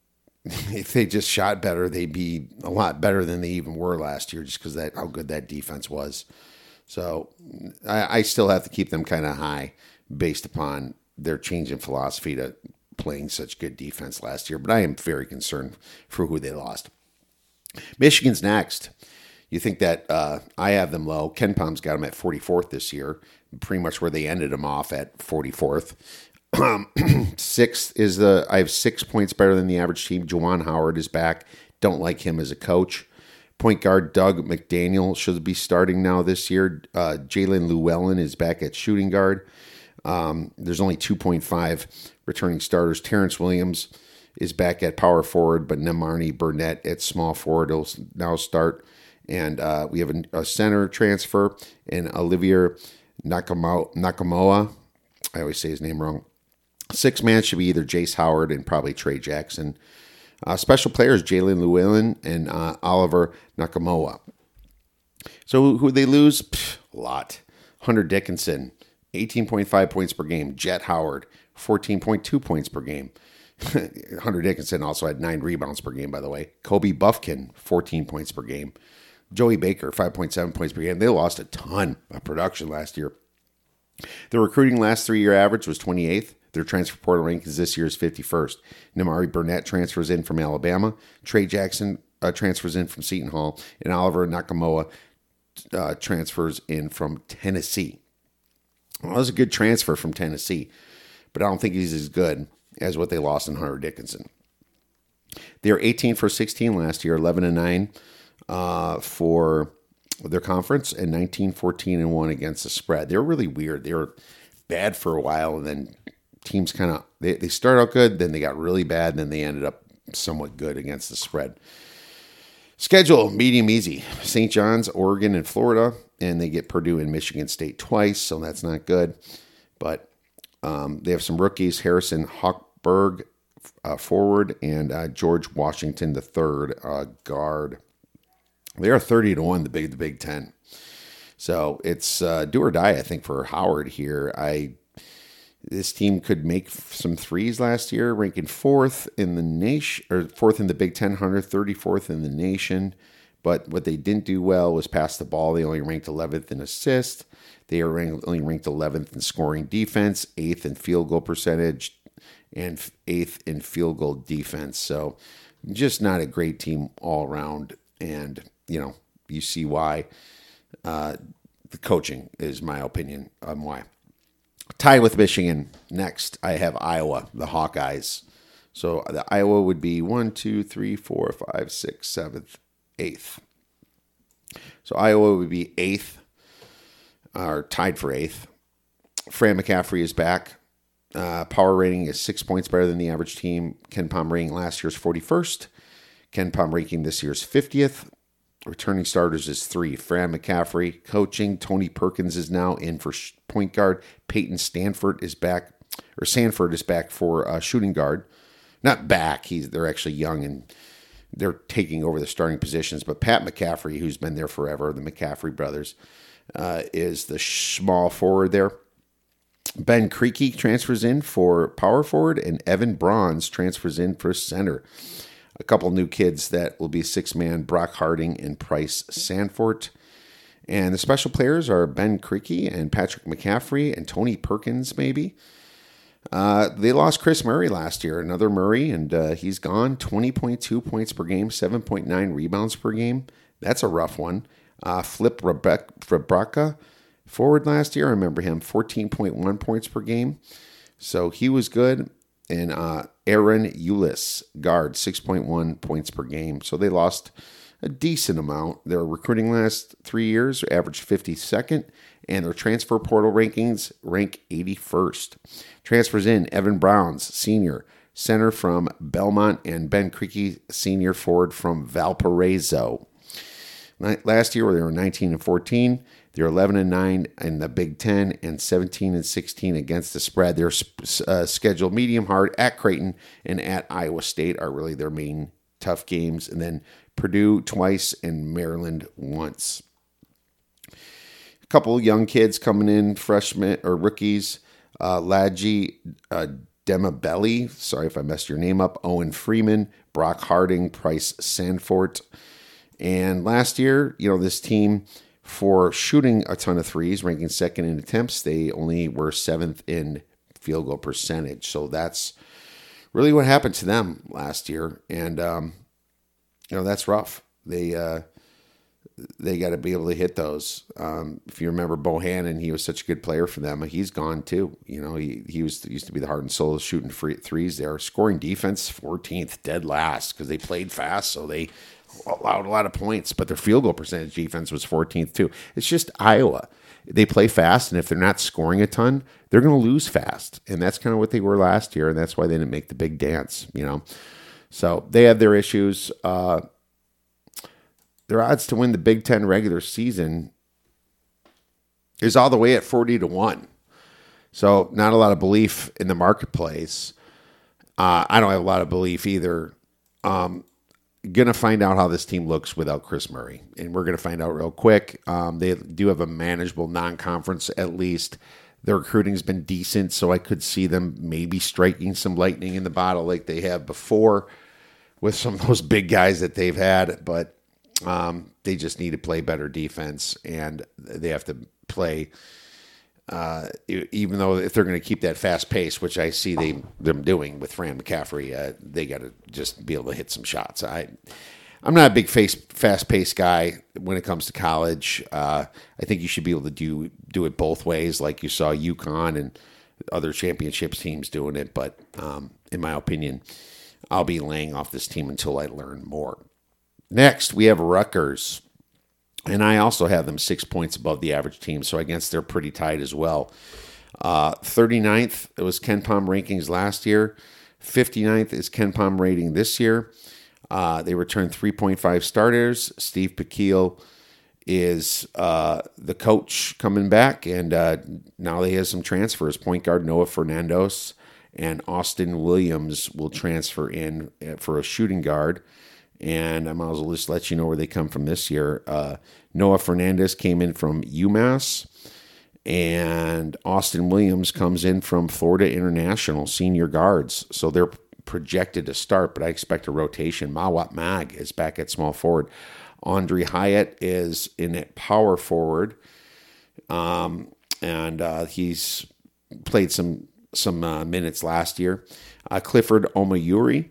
if they just shot better, they'd be a lot better than they even were last year, just because that how good that defense was. So I, I still have to keep them kind of high based upon their change in philosophy to playing such good defense last year. But I am very concerned for who they lost. Michigan's next. You think that uh, I have them low. KenPom's got them at 44th this year, pretty much where they ended them off at 44th. Sixth is the I have six points better than the average team. Juwan Howard is back. Don't like him as a coach. Point guard Dug McDaniel should be starting now this year. Uh, Jalen Llewellyn is back at shooting guard. Um, there's only 2.5 returning starters. Terrence Williams is back at power forward, but Nimari Burnett at small forward will now start. And uh, we have a, a, center transfer in Olivier Nakamoa. Nakamoa. I always say his name wrong. Six man should be either Jace Howard and probably Trey Jackson. Uh, special players Jalen Llewellyn and uh, Oliver Nakamoa. So who they lose? Pff, a lot. Hunter Dickinson, 18.5 points per game. Jett Howard, 14.2 points per game. Hunter Dickinson also had nine rebounds per game, by the way. Kobe Bufkin, 14 points per game. Joey Baker, 5.7 points per game. They lost a ton of production last year. The recruiting last three year average was 28th. Their transfer portal rankings this year is 51st. Nimari Burnett transfers in from Alabama. Trey Jackson uh, transfers in from Seton Hall. And Oliver Nakamoa uh, transfers in from Tennessee. Well, that was a good transfer from Tennessee, but I don't think he's as good as what they lost in Hunter Dickinson. They were 18 for 16 last year, 11 and 9 uh, for their conference, and 19, 14 and 1 against the spread. They were really weird. They were bad for a while, and then teams kind of they, they start out good, then they got really bad, and then they ended up somewhat good against the spread. Schedule medium easy. St. John's, Oregon, and Florida, and they get Purdue and Michigan State twice, so that's not good. But um, they have some rookies: Harrison Hochberg, uh, forward, and uh, George Washington the third, uh, guard. They are thirty to one, the big the Big Ten. So it's uh, do or die, I think, for Howard here. I this team could make some threes last year, ranking fourth in the nation or fourth in the Big Ten, 134th in the nation. But what they didn't do well was pass the ball. They only ranked 11th in assist. They are only ranked 11th in scoring defense, eighth in field goal percentage, and eighth in field goal defense. So just not a great team all around. And, you know, you see why. Uh, the coaching is my opinion on why. Tied with Michigan. Next, I have Iowa, the Hawkeyes. So the Iowa would be one, two, three, four, five, six, seventh, eighth. So Iowa would be eighth, or tied for eighth. Fran McCaffery is back. Uh, power rating is six points better than the average team. KenPom rating last year's 41st. KenPom ranking this year's 50th. Returning starters is three. Fran McCaffery coaching. Tony Perkins is now in for point guard. Peyton Stanford is back, or Sanford is back for uh, shooting guard. Not back. He's they're actually young and they're taking over the starting positions. But Pat McCaffery, who's been there forever, the McCaffery brothers, uh, is the small forward there. Ben Krikke transfers in for power forward, and Evan Bronze transfers in for center a couple new kids that will be six man Brock Harding and Price Sandfort. And the special players are Ben Krikke and Patrick McCaffery and Tony Perkins, maybe. Uh, they lost Kris Murray last year, another Murray, and uh, he's gone 20.2 points per game, 7.9 rebounds per game. That's a rough one. Uh, Flip Rebraca forward last year. I remember him 14.1 points per game. So he was good and uh, Ahron Ulis, guard, 6.1 points per game. So they lost a decent amount. Their recruiting last three years averaged 52nd, and their transfer portal rankings rank 81st. Transfers in Evan Brauns, senior, center from Belmont, and Ben Krikke, senior forward from Valparaiso. last year they were 19 and 14. They're 11 and 9 in the Big Ten and 17 and 16 against the spread. They're uh, scheduled medium hard at Creighton and at Iowa State are really their main tough games. And then Purdue twice and Maryland once. A couple young kids coming in, freshmen or rookies. Uh, Ladji uh, Demabelli, sorry if I messed your name up. Owen Freeman, Brock Harding, Price Sandfort. And last year, you know, this team for shooting a ton of threes, ranking second in attempts. They only were seventh in field goal percentage. So that's really what happened to them last year. And, um, you know, that's rough. They, uh, they got to be able to hit those. Um, if you remember Bohannon, he was such a good player for them. He's gone too. You know, he, he was used to be the heart and soul shooting free threes there. Scoring defense, 14th, dead last because they played fast. So they allowed a lot of points, but their field goal percentage defense was 14th too. It's just Iowa. They play fast, and if they're not scoring a ton, they're going to lose fast, and that's kind of what they were last year, and that's why they didn't make the big dance. You know, so they have their issues. Uh, their odds to win the Big Ten regular season is all the way at 40 to 1. So, not a lot of belief in the marketplace. Uh, I don't have a lot of belief either. Um, going to find out how this team looks without Kris Murray, and we're going to find out real quick. Um, they do have a manageable non-conference at least. Their recruiting's been decent, so I could see them maybe striking some lightning in the bottle like they have before with some of those big guys that they've had. But um, they just need to play better defense, and they have to play uh, even though if they're going to keep that fast pace, which I see they them doing with Fran McCaffery, uh, they got to just be able to hit some shots. I I'm not a big face fast paced guy when it comes to college. Uh, I think you should be able to do do it both ways, like you saw UConn and other championships teams doing it. But um, in my opinion, I'll be laying off this team until I learn more. Next, we have Rutgers. And I also have them six points above the average team. So I guess they're pretty tight as well. Uh, 39th, it was KenPom rankings last year. 59th is KenPom rating this year. Uh, they returned 3.5 starters. Steve Pikiell is uh, the coach coming back, and uh, now they have some transfers. Point guard Noah Fernandes and Austin Williams will transfer in uh, for a shooting guard and I might as well just let you know where they come from this year. Uh, Noah Fernandes came in from UMass, and Austin Williams comes in from Florida International senior guards. So they're projected to start, but I expect a rotation. Mawot Mag is back at small forward. Andre Hyatt is in at power forward, um, and uh, he's played some some uh, minutes last year. Uh, Clifford Omoruyi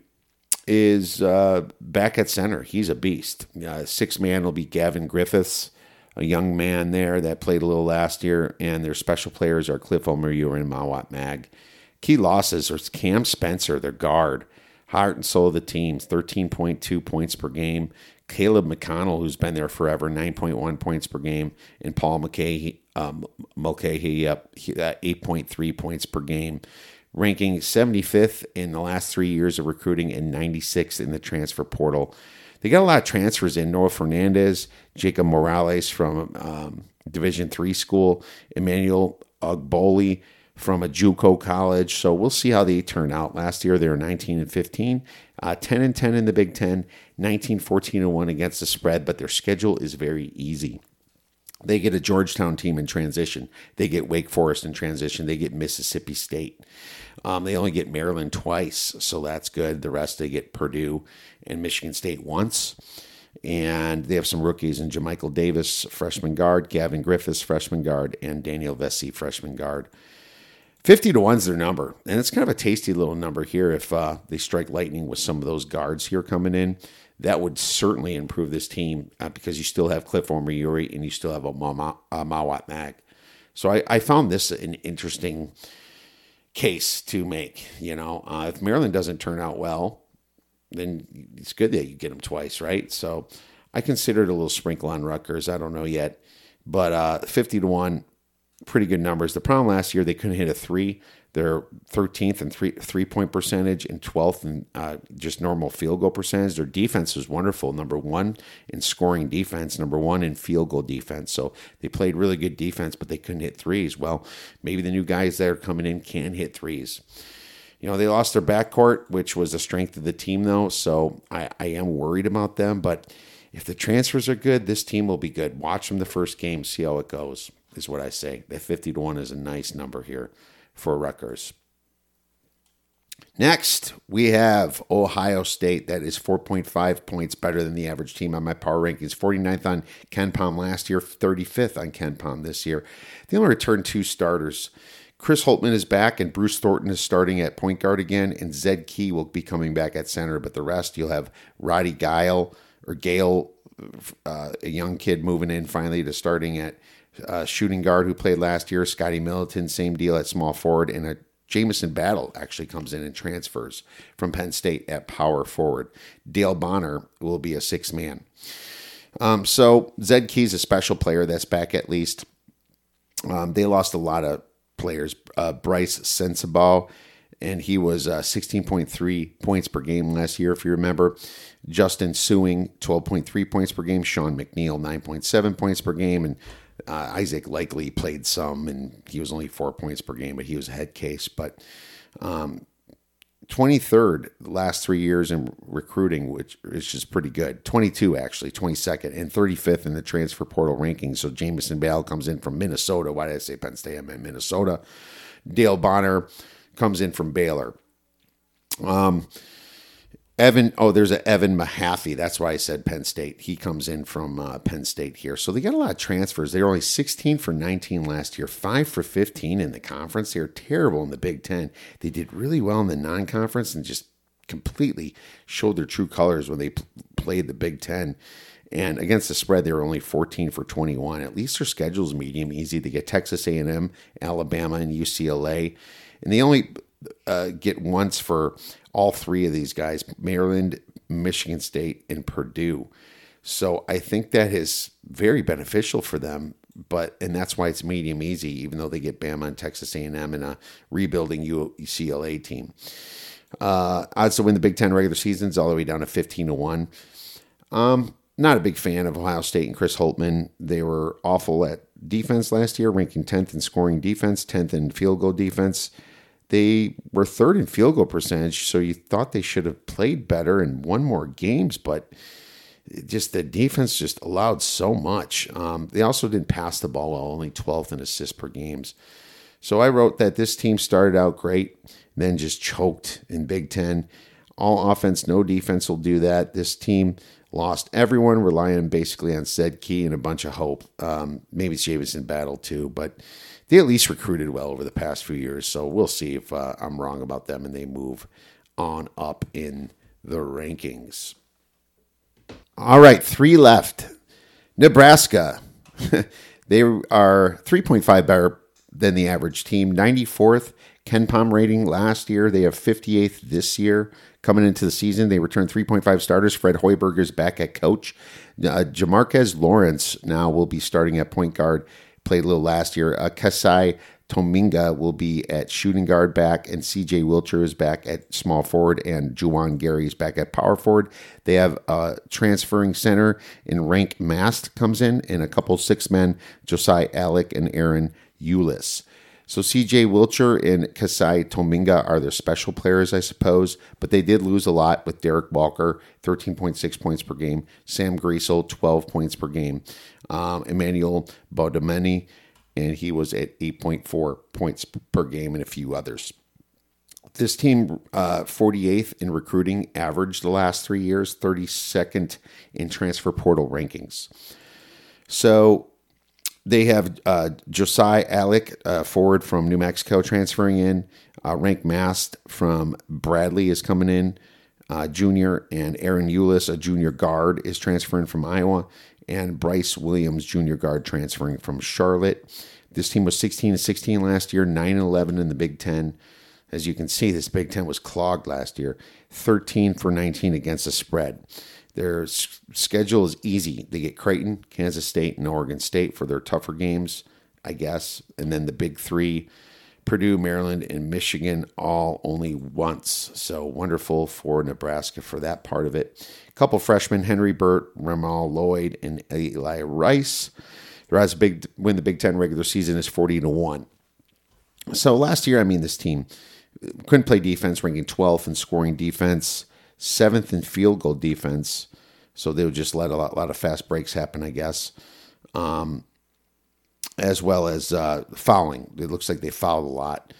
is uh, back at center. He's a beast. Six man will be Gavin Griffiths, a young man there that played a little last year, and their special players are Cliff Omoruyi and Mawot Mag. Key losses are Cam Spencer, their guard, heart and soul of the team, 13.2 points per game. Caleb McConnell, who's been there forever, 9.1 points per game, and Paul Mulcahy, um, Mulcahy up uh, 8.3 points per game ranking 75th in the last three years of recruiting and 96th in the transfer portal. They got a lot of transfers in. Noah Fernandes, Jacob Morales from um, Division three school, Emmanuel Ogboli from a JUCO college. So we'll see how they turn out. Last year they were 19 and 15, uh, 10 and 10 in the Big Ten, 19, 14 and one against the spread. But their schedule is very easy. They get a Georgetown team in transition. They get Wake Forest in transition. They get Mississippi State. Um, they only get Maryland twice, so that's good. The rest they get Purdue and Michigan State once. And they have some rookies in JaMychal Davis, freshman guard, Gavin Griffiths, freshman guard, and Daniel Vesey, freshman guard. 50 to 1's their number. And it's kind of a tasty little number here if uh, they strike lightning with some of those guards here coming in. That would certainly improve this team uh, because you still have Cliff Omoruyi and you still have a Mawot Mag. So I, I, found this an interesting case to make. You know, uh, if Maryland doesn't turn out well, then it's good that you get them twice, right? So I considered a little sprinkle on Rutgers. I don't know yet, but uh, fifty to one pretty good numbers. The problem last year they couldn't hit a three. They're 13th in three three point percentage and 12th in uh, just normal field goal percentage. Their defense was wonderful. Number one in scoring defense, number one in field goal defense. So they played really good defense, but they couldn't hit threes. Well, maybe the new guys that are coming in can hit threes. You know, they lost their backcourt, which was the strength of the team, though. So I, I am worried about them. But if the transfers are good, this team will be good. Watch them the first game, see how it goes, is what I say. That 50 to 1 is a nice number here for Rutgers. Next, we have Ohio State. That is 4.5 points better than the average team on my power rankings. 49th on KenPom last year, 35th on KenPom this year. They only returned two starters. Chris Holtmann is back, and Bruce Thornton is starting at point guard again, and Zed Key will be coming back at center. But the rest, you'll have Roddy Guile or Gale, uh, a young kid moving in finally to starting at uh, shooting guard who played last year. Scotty Middleton, same deal at small forward, and a Jamison Battle actually comes in and transfers from Penn State at power forward. Dale Bonner will be a six man. Um, so Zed Key's a special player that's back at least. Um, they lost a lot of players. Uh, Brice Sensabaugh, and he was uh, 16.3 points per game last year, if you remember. Justin Sueing, 12.3 points per game. Sean McNeil, 9.7 points per game. And uh, Isaac Likekele played some, and he was only four points per game, but he was a head case. But um, 23rd last three years in recruiting, which is just pretty good. 22 actually, 22nd, and 35th in the transfer portal rankings. So Jamison Bale comes in from Minnesota. Why did I say Penn State? I meant Minnesota. Dale Bonner comes in from Baylor. Um, Evan, oh, there's a Evan Mahaffey. That's why I said Penn State. He comes in from uh, Penn State here. So they got a lot of transfers. They were only 16 for 19 last year, 5 for 15 in the conference. They were terrible in the Big Ten. They did really well in the non conference and just completely showed their true colors when they p- played the Big Ten. And against the spread, they were only 14 for 21. At least their schedule's medium easy. They get Texas A&M, Alabama, and UCLA. And they only uh, get once for all three of these guys Maryland, Michigan State, and Purdue. So I think that is very beneficial for them. But and that's why it's medium easy, even though they get Bama and Texas A&M and a rebuilding UCLA team. Uh, odds to win the Big Ten regular seasons all the way down to fifteen to one. Um, not a big fan of Ohio State and Chris Holtmann. They were awful at defense last year, ranking tenth in scoring defense, tenth in field goal defense. They were third in field goal percentage, so you thought they should have played better and won more games, but just the defense just allowed so much. Um, they also didn't pass the ball well, only 12th in assists per games. So I wrote that this team started out great, then just choked in Big Ten. All offense, no defense will do that. This team lost everyone, relying basically on Zed Key and a bunch of hope. Um, maybe Jamison Battle too, but they at least recruited well over the past few years. So we'll see if uh, I'm wrong about them and they move on up in the rankings. All right, three left. Nebraska. they are 3.5 better than the average team. 94th KenPom rating last year. They have 58th this year. Coming into the season, they returned 3.5 starters. Fred Hoiberger is back at coach. Uh, Jamarques Lawrence now will be starting at point guard played a little last year. Uh, Keisei Tominaga will be at shooting guard back, and CJ Wilcher is back at small forward, and Juwan Gary is back at power forward. They have a transferring center in Rienk Mast comes in, and a couple six men, Josiah Allick and Ahron Ulis. So CJ Wilcher and Keisei Tominaga are their special players, I suppose, but they did lose a lot with Derrick Walker, 13.6 points per game, Sam Griesel, 12 points per game, um, Emmanuel Bandoumel, and he was at 8.4 points per game, and a few others. This team, uh, 48th in recruiting average the last three years, 32nd in transfer portal rankings. So they have uh, Josiah Allick, uh, forward from New Mexico, transferring in. Uh, Rienk Mast from Bradley is coming in, uh, junior, and Ahron Ulis, a junior guard, is transferring from Iowa, and Brice Williams, junior guard, transferring from Charlotte. This team was 16 and 16 last year, 9 and 11 in the Big Ten. As you can see, this Big Ten was clogged last year, 13 for 19 against the spread. Their schedule is easy. They get Creighton, Kansas State, and Oregon State for their tougher games. I guess. And then the big three Purdue, Maryland, and Michigan all only once. So wonderful for Nebraska for that part of it. A couple freshmen, Henry Burt, Ramal Lloyd, and Eli Rice. The odds big win the Big Ten regular season is 40 to 1. So last year, I mean, this team couldn't play defense, ranking 12th in scoring defense, seventh in field goal defense. So they would just let a lot, a lot of fast breaks happen, I guess. Um, as well as uh, fouling. It looks like they fouled a lot.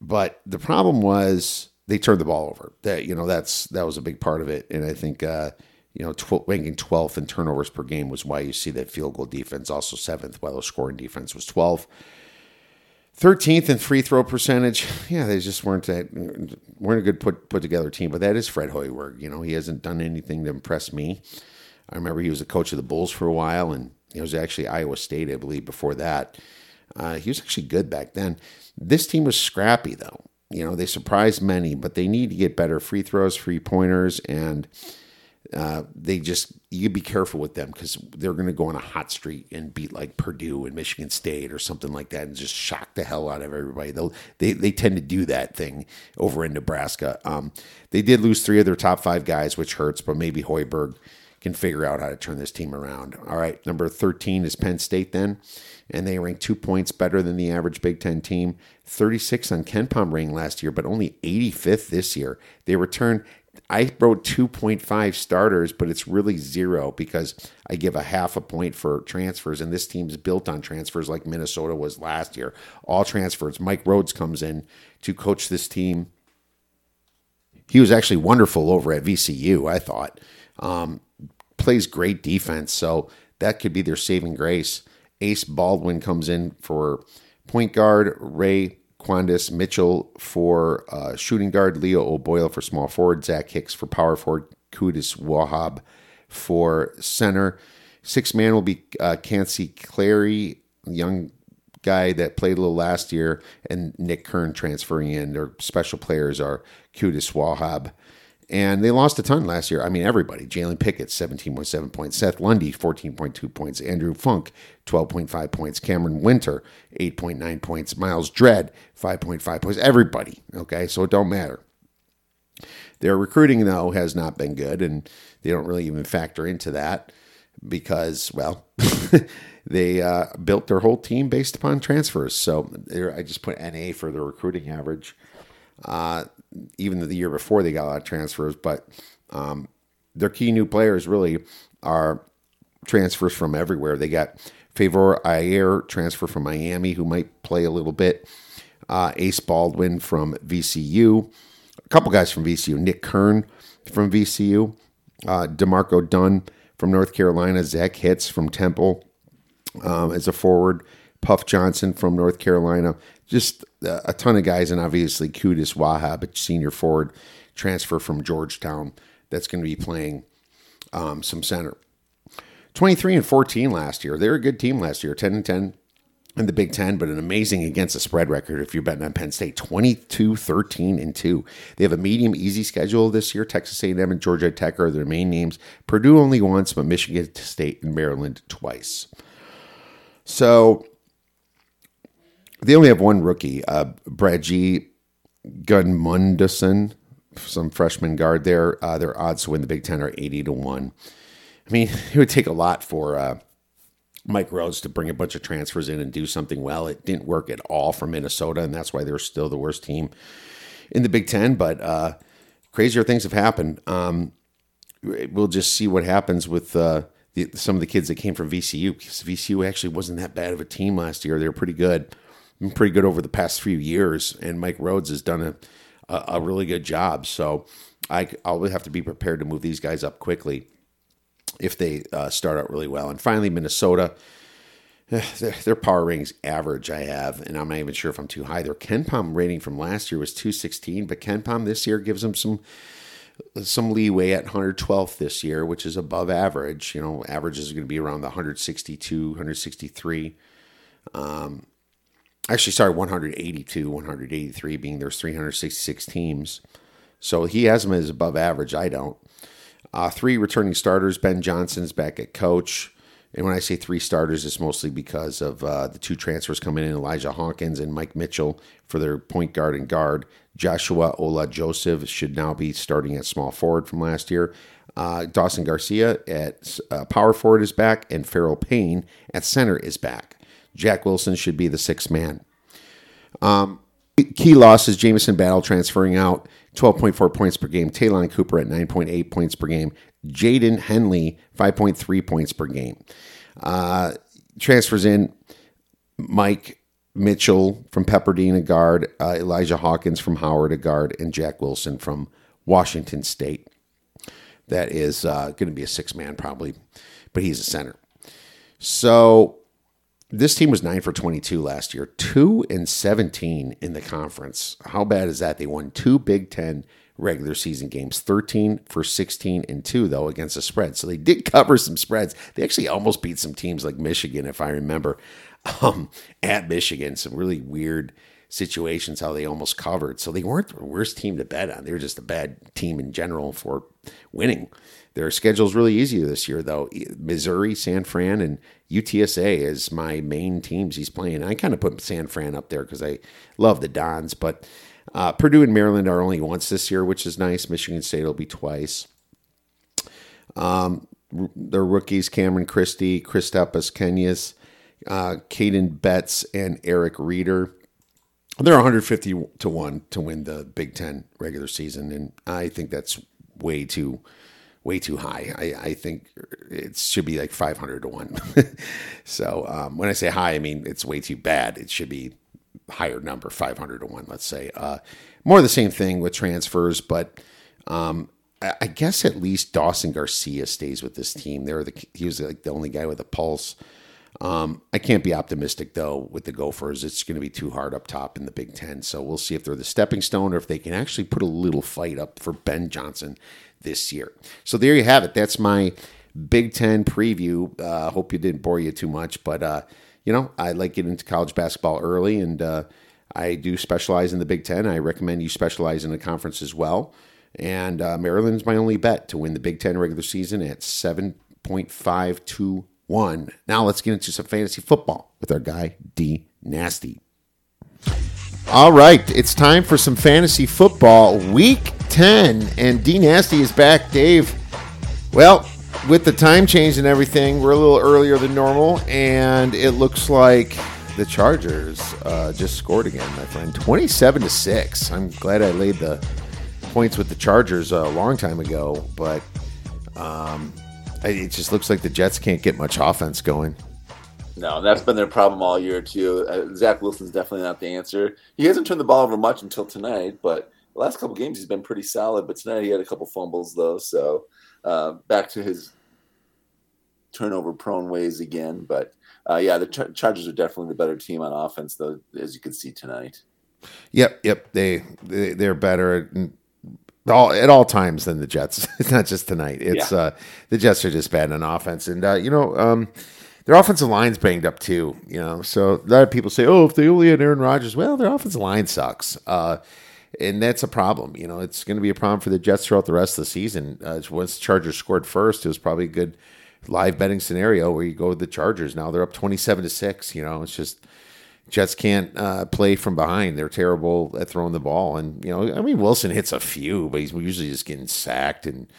But the problem was they turned the ball over. That you know that's that was a big part of it, and I think uh, you know tw- ranking 12th in turnovers per game was why you see that field goal defense also seventh, while the scoring defense was 12. 13th in free throw percentage. Yeah, they just weren't that weren't a good put put together team. But that is Fred Hoiberg. You know, he hasn't done anything to impress me. I remember he was a coach of the Bulls for a while, and he was actually Iowa State, I believe, before that. Uh, he was actually good back then. This team was scrappy, though. You know, they surprised many, but they need to get better free throws, free pointers, and uh, they just you be careful with them because they're going to go on a hot streak and beat like Purdue and Michigan State or something like that and just shock the hell out of everybody. They'll, they they tend to do that thing over in Nebraska. Um, they did lose three of their top five guys, which hurts, but maybe Hoiberg can figure out how to turn this team around. All right, number 13 is Penn State then, and they rank two points better than the average Big Ten team. 36 on KenPom rating last year, but only 85th this year. They return. I wrote 2.5 starters, but it's really zero because I give a half a point for transfers, and this team's built on transfers like Minnesota was last year. All transfers. Mike Rhoades comes in to coach this team. He was actually wonderful over at VCU, I thought. Um, plays great defense, so that could be their saving grace. Ace Baldwin comes in for point guard, Ray Quandis Mitchell for uh, shooting guard, Leo O'Boyle for small forward, Zach Hicks for power forward, Qudus Wahab for center. Six man will be uh, Kanye Clary, young guy that played a little last year, and Nick Kern transferring in. Their special players are Qudus Wahab and they lost a ton last year. I mean, everybody. Jalen Pickett, 17.7 points. Seth Lundy, 14.2 points. Andrew Funk, 12.5 points. Camren Wynter, 8.9 points. Myles Dread, 5.5 points. Everybody. Okay, so it don't matter. Their recruiting, though, has not been good, and they don't really even factor into that because, well, they uh, built their whole team based upon transfers. So I just put NA for the recruiting average. Uh, even the year before they got a lot of transfers, but um, their key new players really are transfers from everywhere. They got Favour Aire transfer from Miami, who might play a little bit. Uh, Ace Baldwin from VCU. A couple guys from VCU. Nick Kern from VCU. Uh, D'Marco Dunn from North Carolina. Zach Hitz from Temple um, as a forward. Puff Johnson from North Carolina just a ton of guys, and obviously Qudus Wahab, senior forward transfer from Georgetown, that's going to be playing um, some center. 23 and 14 last year. They were a good team last year, 10 and 10 in the Big Ten, but an amazing against the spread record if you're betting on Penn State, 22, 13, and 2. They have a medium easy schedule this year. Texas A&M and Georgia Tech are their main names. Purdue only once, but Michigan State and Maryland twice. So they only have one rookie, uh, Bragi Gudmundsson, some freshman guard there. Uh, their odds to win the Big Ten are 80 to 1. I mean, it would take a lot for uh, Mike Rhoades to bring a bunch of transfers in and do something well. It didn't work at all for Minnesota, and that's why they're still the worst team in the Big Ten. But uh, crazier things have happened. Um, we'll just see what happens with uh, some of the kids that came from VCU because VCU actually wasn't that bad of a team last year. They were pretty good been pretty good over the past few years, and Mike Rhoades has done a a, a really good job. So I I'll have to be prepared to move these guys up quickly if they uh, start out really well. And finally, Minnesota. Their, their power ratings average I have, and I'm not even sure if I'm too high. Their KenPom rating from last year was 216, but KenPom this year gives them some some leeway at 112th this year, which is above average. You know, average is going to be around the 162, 163. Um, actually, sorry, 182, 183 being there's 366 teams. So he has him as above average. I don't. Uh, three returning starters. Ben Johnson's back at coach. And when I say three starters, it's mostly because of uh, the two transfers coming in Elijah Hawkins and Mike Mitchell for their point guard and guard. Joshua Ola Joseph should now be starting at small forward from last year. Uh, Dawson Garcia at uh, power forward is back, and Pharrel Payne at center is back. Jack Wilson should be the sixth man. Um, key losses Jamison Battle transferring out, 12.4 points per game. Ta'Lon Cooper at 9.8 points per game. Jaden Henley, 5.3 points per game. Uh, transfers in Mike Mitchell from Pepperdine, a guard, uh, Elijah Hawkins from Howard, a guard, and Jack Wilson from Washington State. That is uh, going to be a six man probably, but he's a center. So this team was nine for 22 last year, two and 17 in the conference. How bad is that? They won two Big Ten regular season games 13 for 16 and 2 though against the spread. So they did cover some spreads. They actually almost beat some teams like michigan if i remember um, at michigan. Some really weird situations how they almost covered. So they weren't the worst team to bet on. They were just a bad team in general for winning their schedule's really easy this year though missouri san fran and utsa is my main teams he's playing i kind of put san fran up there because i love the dons but uh, Purdue and Maryland are only once this year, which is nice. Michigan State will be twice. Um, their rookies Cameron Christie, Kristaps Kenyas, uh, Caden Betts, and Eric Reeder. They're 150 to 1 to win the Big Ten regular season, and I think that's way too way too high. I, I think it should be like 500 to 1. so um, when I say high, I mean it's way too bad. It should be higher number, 500 to 1, let's say. Uh, more the same thing with transfers, but um, I, I, guess at least Dawson Garcia stays with this team. They're the, he was like the only guy with a pulse. Um, I can't be optimistic though with the Gophers. It's going to be too hard up top in the Big Ten. So we'll see if they're the stepping stone or if they can actually put a little fight up for Ben Johnson this year. So there you have it. That's my Big Ten preview. Uh, hope you didn't bore you too much, but uh, you know, I like getting into college basketball early, and uh, I do specialize in the Big Ten. I recommend you specialize in the conference as well. And uh, Maryland's my only bet to win the Big Ten regular season at 7.521. Now let's get into some fantasy football with our guy, D Nasty. All right, it's time for some fantasy football, week 10, and D Nasty is back. Dave, well, with the time change and everything, we're a little earlier than normal, and it looks like the Chargers uh, just scored again, my friend, twenty-seven to six. I'm glad I laid the points with the Chargers a long time ago, but um, it just looks like the Jets can't get much offense going. No, that's been their problem all year too. Uh, Zach Wilson's definitely not the answer. He hasn't turned the ball over much until tonight, but the last couple games he's been pretty solid. But tonight he had a couple fumbles though, so uh, back to his turnover prone ways again. But uh, yeah, the Char- Chargers are definitely the better team on offense, though, as you can see tonight. Yep, yep, they, they they're better at all at all times than the Jets. it's not just tonight. It's yeah. uh, the Jets are just bad on offense, and uh, you know. Um, their offensive line's banged up too, you know. So a lot of people say, "Oh, if they only had Aaron Rodgers," well, their offensive line sucks. Uh, and that's a problem. You know, it's going to be a problem for the Jets throughout the rest of the season. Uh, once the Chargers scored first, it was probably a good live betting scenario where you go with the Chargers. Now they're up twenty-seven to six. You know, it's just Jets can't uh, play from behind. They're terrible at throwing the ball, and you know, I mean, Wilson hits a few, but he's usually just getting sacked and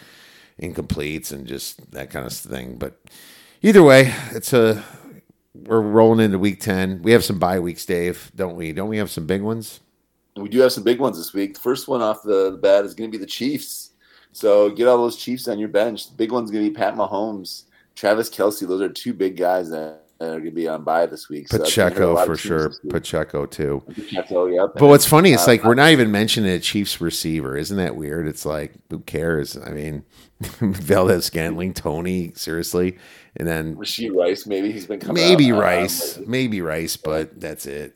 incompletes and just that kind of thing. But either way, it's a we're rolling into week ten. We have some bye weeks, Dave, don't we? Don't we have some big ones? We do have some big ones this week. The first one off the bat is going to be the Chiefs. So get all those Chiefs on your bench. The big one's going to be Pat Mahomes, Travis Kelce. Those are two big guys that are going to be on bye this week. So Pacheco for sure. Pacheco too. Pacheco, yep. But what's funny, it's uh, like we're not even mentioning a Chiefs receiver. Isn't that weird? It's like who cares? I mean, Valdes-Scantling, Tony, seriously, and then Rashee Rice. Maybe he's been coming. Maybe out, Rice, maybe Rice, but that's it.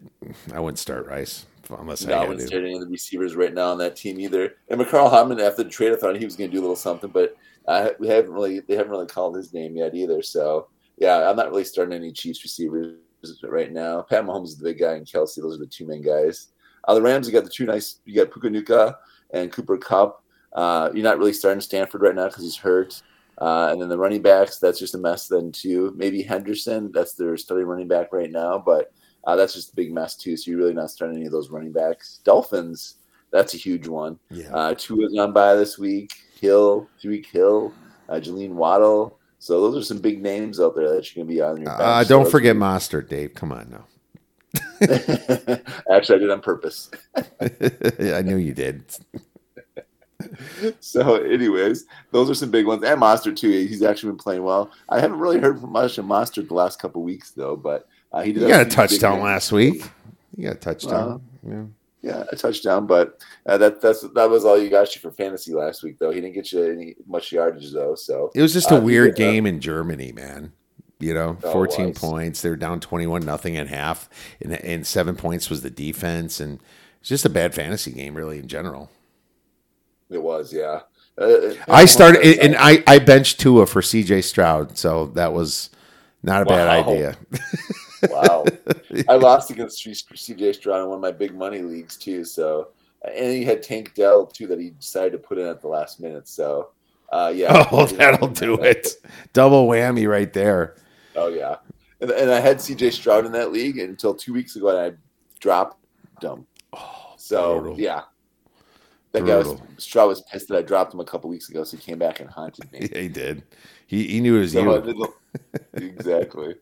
I wouldn't start Rice unless no, I wouldn't start any of the receivers right now on that team either. And Mecole Hardman after the trade, I thought he was going to do a little something, but uh, we haven't really they haven't really called his name yet either. So yeah, I'm not really starting any Chiefs receivers right now. Pat Mahomes is the big guy, and Kelce Those are the two main guys. Uh, the Rams, you got the two nice. You got Puka Nacua and Cooper Kupp. Uh, you're not really starting Stanford right now because he's hurt. Uh, and then the running backs, that's just a mess then too. Maybe Henderson, that's their starting running back right now, but uh, that's just a big mess too. So you're really not starting any of those running backs. Dolphins, that's a huge one. Yeah. Uh, two is on by this week. Hill, Tyreek Hill, uh, Jaylen Waddle. So those are some big names out there that you're gonna be on your. Uh, don't So- forget Mostert, Dave. Come on now. Actually, I did on purpose. I knew you did. So, anyways, those are some big ones. And Monster too. He's actually been playing well. I haven't really heard from much of Monster the last couple weeks though, but uh, he got a touchdown last week. You got a touchdown. yeah. Yeah, a touchdown, but uh, that that's that was all you got you for fantasy last week though. He didn't get you any much yardage though. So It was just a Uh, weird uh, game in Germany, man. You know, Oh, 14 points. They were down 21 nothing at half, and, and seven points was the defense. And it's just a bad fantasy game, really, in general. it was, yeah. Uh, I started, and I, I benched Tua for CJ Stroud, so that was not a bad idea. Wow. I lost against CJ Stroud in one of my big money leagues too. So, and he had Tank Dell too that he decided to put in at the last minute. So, uh, yeah. oh, that'll do it. Double whammy right there. Oh yeah. And, and I had CJ Stroud in that league until two weeks ago, and I dropped him. so Oh, brutal. yeah. That guy was Brutal. Stroud was pissed that I dropped him a couple weeks ago, so he came back and haunted me. Yeah, he did. He, he knew it was So you. did the- exactly.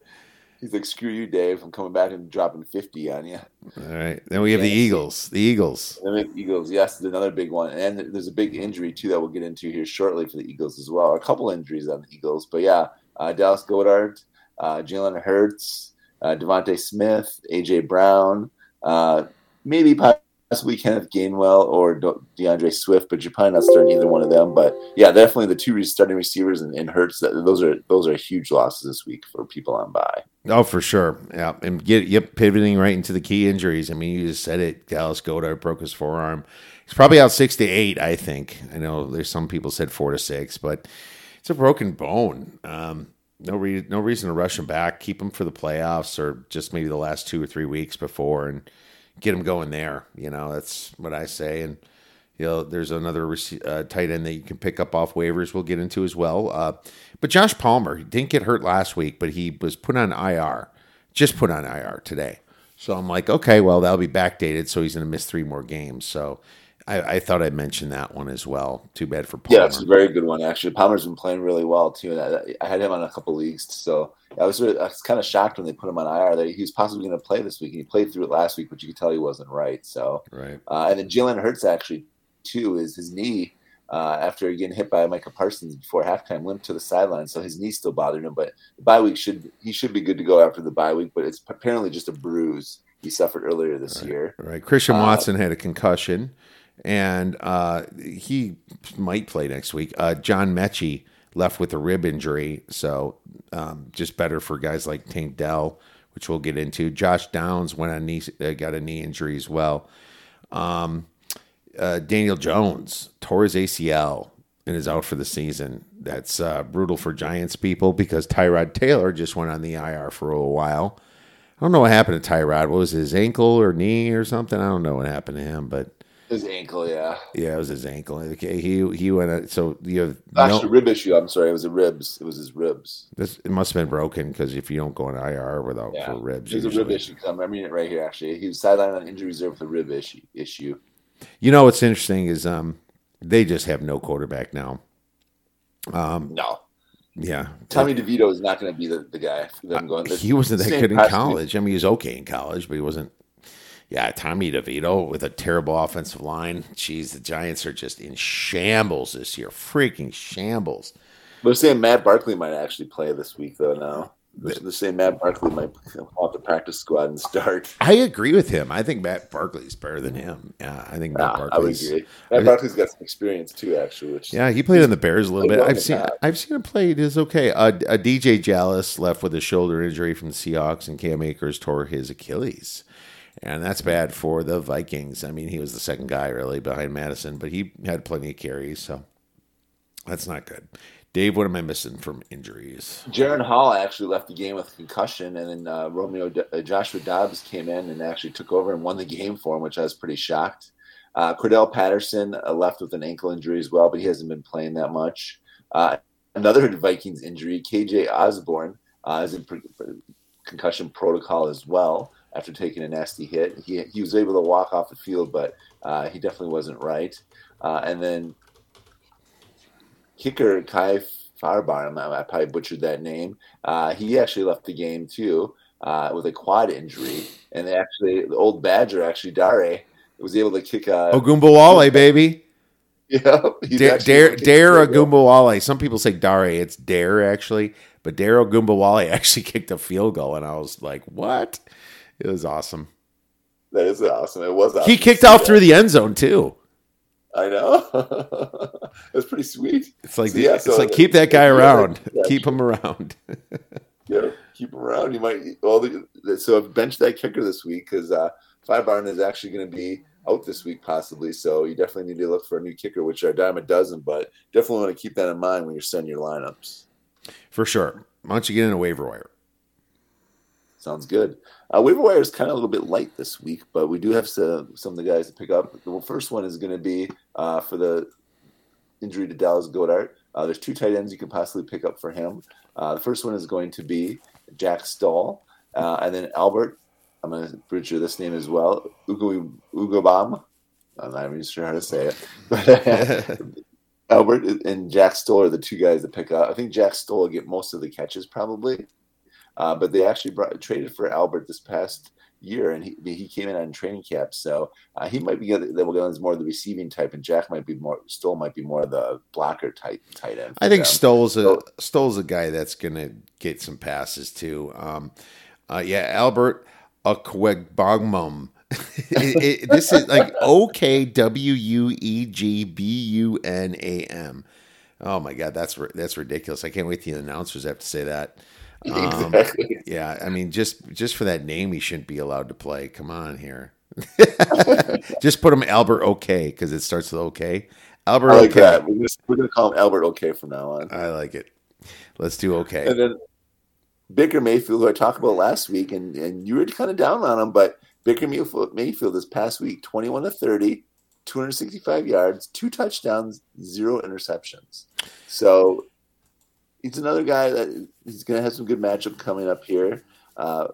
He's like, "Screw you, Dave! I'm coming back and dropping fifty on you." All right. Then we have the Eagles. The Eagles. The Eagles, yes, another big one, and there's a big injury too that we'll get into here shortly for the Eagles as well. A couple injuries on the Eagles, but yeah, uh, Dallas Goedert, uh, Jalen Hurts, uh, DeVonta Smith, AJ Brown, uh, maybe possibly Kenneth Gainwell or D'Andre Swift, but you're probably not starting either one of them. But yeah, definitely the two starting receivers and, and Hurts. Those are those are huge losses this week for people on bye. Oh, for sure. Yeah. And get yep, pivoting right into the key injuries. I mean, you just said it. Dallas Goedert broke his forearm. He's probably out six to eight, I think. I know there's some people said four to six, but it's a broken bone. Um, no re- no reason to rush him back. Keep him for the playoffs or just maybe the last two or three weeks before and get him going there. You know, that's what I say. And you know, there's another uh, tight end that you can pick up off waivers. We'll get into as well. Uh, but Josh Palmer he didn't get hurt last week, but he was put on IR, just put on IR today. So I'm like, okay, well that'll be backdated, so he's going to miss three more games. So I, I thought I'd mention that one as well. Too bad for Palmer. Yeah, it's a very good one actually. Palmer's been playing really well too, and I, I had him on a couple leagues. So I was really, I was kind of shocked when they put him on IR that he was possibly going to play this week. and He played through it last week, but you could tell he wasn't right. So right. uh, and then Jalen Hurts actually too is his knee uh, after getting hit by Micah Parsons before halftime limped to the sideline, so his knee still bothered him. But the bye week should he should be good to go after the bye week, but it's apparently just a bruise he suffered earlier this year. Right. Christian Uh, Watson had a concussion, and uh, he might play next week. Uh, John Metchie left with a rib injury, so um, just better for guys like Tank Dell, which we'll get into. Josh Downs went on knee, uh, got a knee injury as well. Um, uh, Daniel Jones tore his ACL and is out for the season. That's uh, brutal for Giants people because Tyrod Taylor just went on the IR for a while. I don't know what happened to Tyrod. What was his ankle or knee or something? I don't know what happened to him, but His ankle, yeah. yeah, it was his ankle. Okay, he he went. uh, So you have Actually, no, rib issue. I'm sorry, it was the ribs. It was his ribs. this, it must have been broken because if you don't go on IR without Yeah, for ribs, It was a rib issue. issue. 'cause I'm remembering it right here. Actually, he was sidelined on injury reserve with a rib issue. Issue. You know what's interesting is um they just have no quarterback now. Um, No, yeah, Tommy DeVito is not going to be the, the guy. for them going. he wasn't that good in college. I mean, he was okay in college, but he wasn't. Yeah, Tommy DeVito with a terrible offensive line. Jeez, the Giants are just in shambles this year. Freaking shambles. They're saying Matt Barkley might actually play this week, though. Now they're saying Matt Barkley might come off the practice squad and start. I agree with him. I think Matt Barkley's better than him. Yeah, I think Matt Nah, I would agree. Matt Barkley's got some experience too, actually. Which Yeah, he played in the Bears a little bit. I've seen that. I've seen him play. It is okay. Uh, uh, DJ Jalis left with a shoulder injury from the Seahawks, and Cam Akers tore his Achilles, and that's bad for the Vikings. I mean, he was the second guy really behind Madison, but he had plenty of carries, so that's not good. Dave, what am I missing from injuries? Jaren Hall actually left the game with a concussion, and then uh, Romeo uh, Joshua Dobbs came in and actually took over and won the game for him, which I was pretty shocked. Uh, Cordarrelle Patterson uh, left with an ankle injury as well, but he hasn't been playing that much. Uh, another Vikings injury, KJ Osborn, is in pre- concussion protocol as well after taking a nasty hit. He, he was able to walk off the field, but uh, he definitely wasn't right. Uh, and then kicker Kai Fairbairn, I, I probably butchered that name. Uh, he actually left the game too uh, with a quad injury, and they actually the old Badger actually Dare was able to kick a Ogunbowale, baby. yeah Dare Dare, able to kick Dare a field goal. Ogunbowale. Some people say Dare. It's Dare actually, but Dare Ogunbowale actually kicked a field goal, and I was like, "What?" It was awesome. That is awesome. It was. Awesome He kicked off that. through the end zone too. I know. That's pretty sweet. It's like So, yeah, it's so like keep that guy around, keep him around. Yeah, keep him around. You might. Well, the, so I've benched that kicker this week because uh, Barn is actually going to be out this week possibly. So you definitely need to look for a new kicker, which our dime a dozen. But definitely want to keep that in mind when you're setting your lineups. For sure. Why don't you get in a waiver wire? Sounds good. Uh, waiver wire is kind of a little bit light this week, but we do have some, some of the guys to pick up. The first one is going to be uh, for the injury to Dallas Goedert. Uh, there's two tight ends you can possibly pick up for him. Uh, the first one is going to be Jack Stoll, uh, and then Albert. I'm going to butcher this name as well. Ugo Ugobam. I'm not even sure how to say it, but Albert and Jack Stoll are the two guys to pick up. I think Jack Stoll will get most of the catches probably, uh, but they actually brought, traded for Albert this past year, and he he came in on training camp, so uh, he might be the the one who's more of the receiving type, and Jack might be more Stoll might be more of the blocker type tight end. I think them. Stoll's a So- Stoll's a guy that's gonna get some passes too. Um, uh, yeah, Albert Akwegbogmum. it, it, this is like O K W U E G B U N A M. Oh my god, that's that's ridiculous! I can't wait the announcers have to say that. Um, exactly. Yeah, I mean, just just for that name, he shouldn't be allowed to play. Come on here. just put him Albert OK because it starts with OK. Albert I like OK. that. We're gonna, we're gonna call him Albert OK from now on. I like it. Let's do OK. And then Baker Mayfield, who I talked about last week, and, and you were kind of down on him, but Baker Mayfield, Mayfield this past week, 21 to 30, 265 yards, two touchdowns, zero interceptions. So he's another guy that he's going to have some good matchup coming up here. Uh,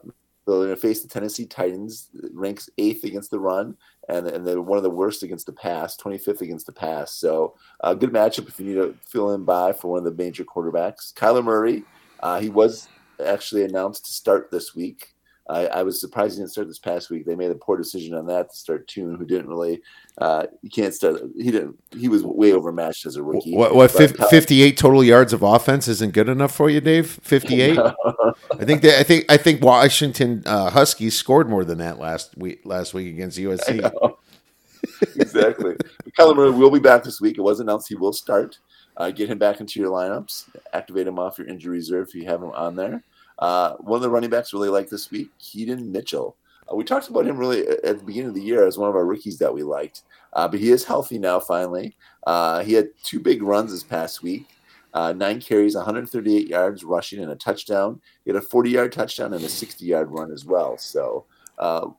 they're going to face the Tennessee Titans, ranks eighth against the run, and, and they're one of the worst against the pass, 25th against the pass. So a good matchup if you need to fill in by for one of the major quarterbacks. Kyler Murray, uh, he was actually announced to start this week. I, I was surprised he didn't start this past week. They made a poor decision on that to start Tune, who didn't really. Uh, you can't start. He didn't. He was way overmatched as a rookie. What, what But fif- Kyler- 58 total yards of offense isn't good enough for you, Dave? 58? I think they, I think I think Washington uh, Huskies scored more than that last week last week against USC. exactly. Kyler Murray will be back this week. It was announced he will start. Uh, get him back into your lineups. Activate him off your injury reserve if you have him on there. Uh, one of the running backs really like this week, Keaton Mitchell. Uh, we talked about him really at the beginning of the year as one of our rookies that we liked, uh, but he is healthy now. Finally, uh, he had two big runs this past week. Uh, nine carries, 138 yards rushing, and a touchdown. He had a 40-yard touchdown and a 60-yard run as well. So uh,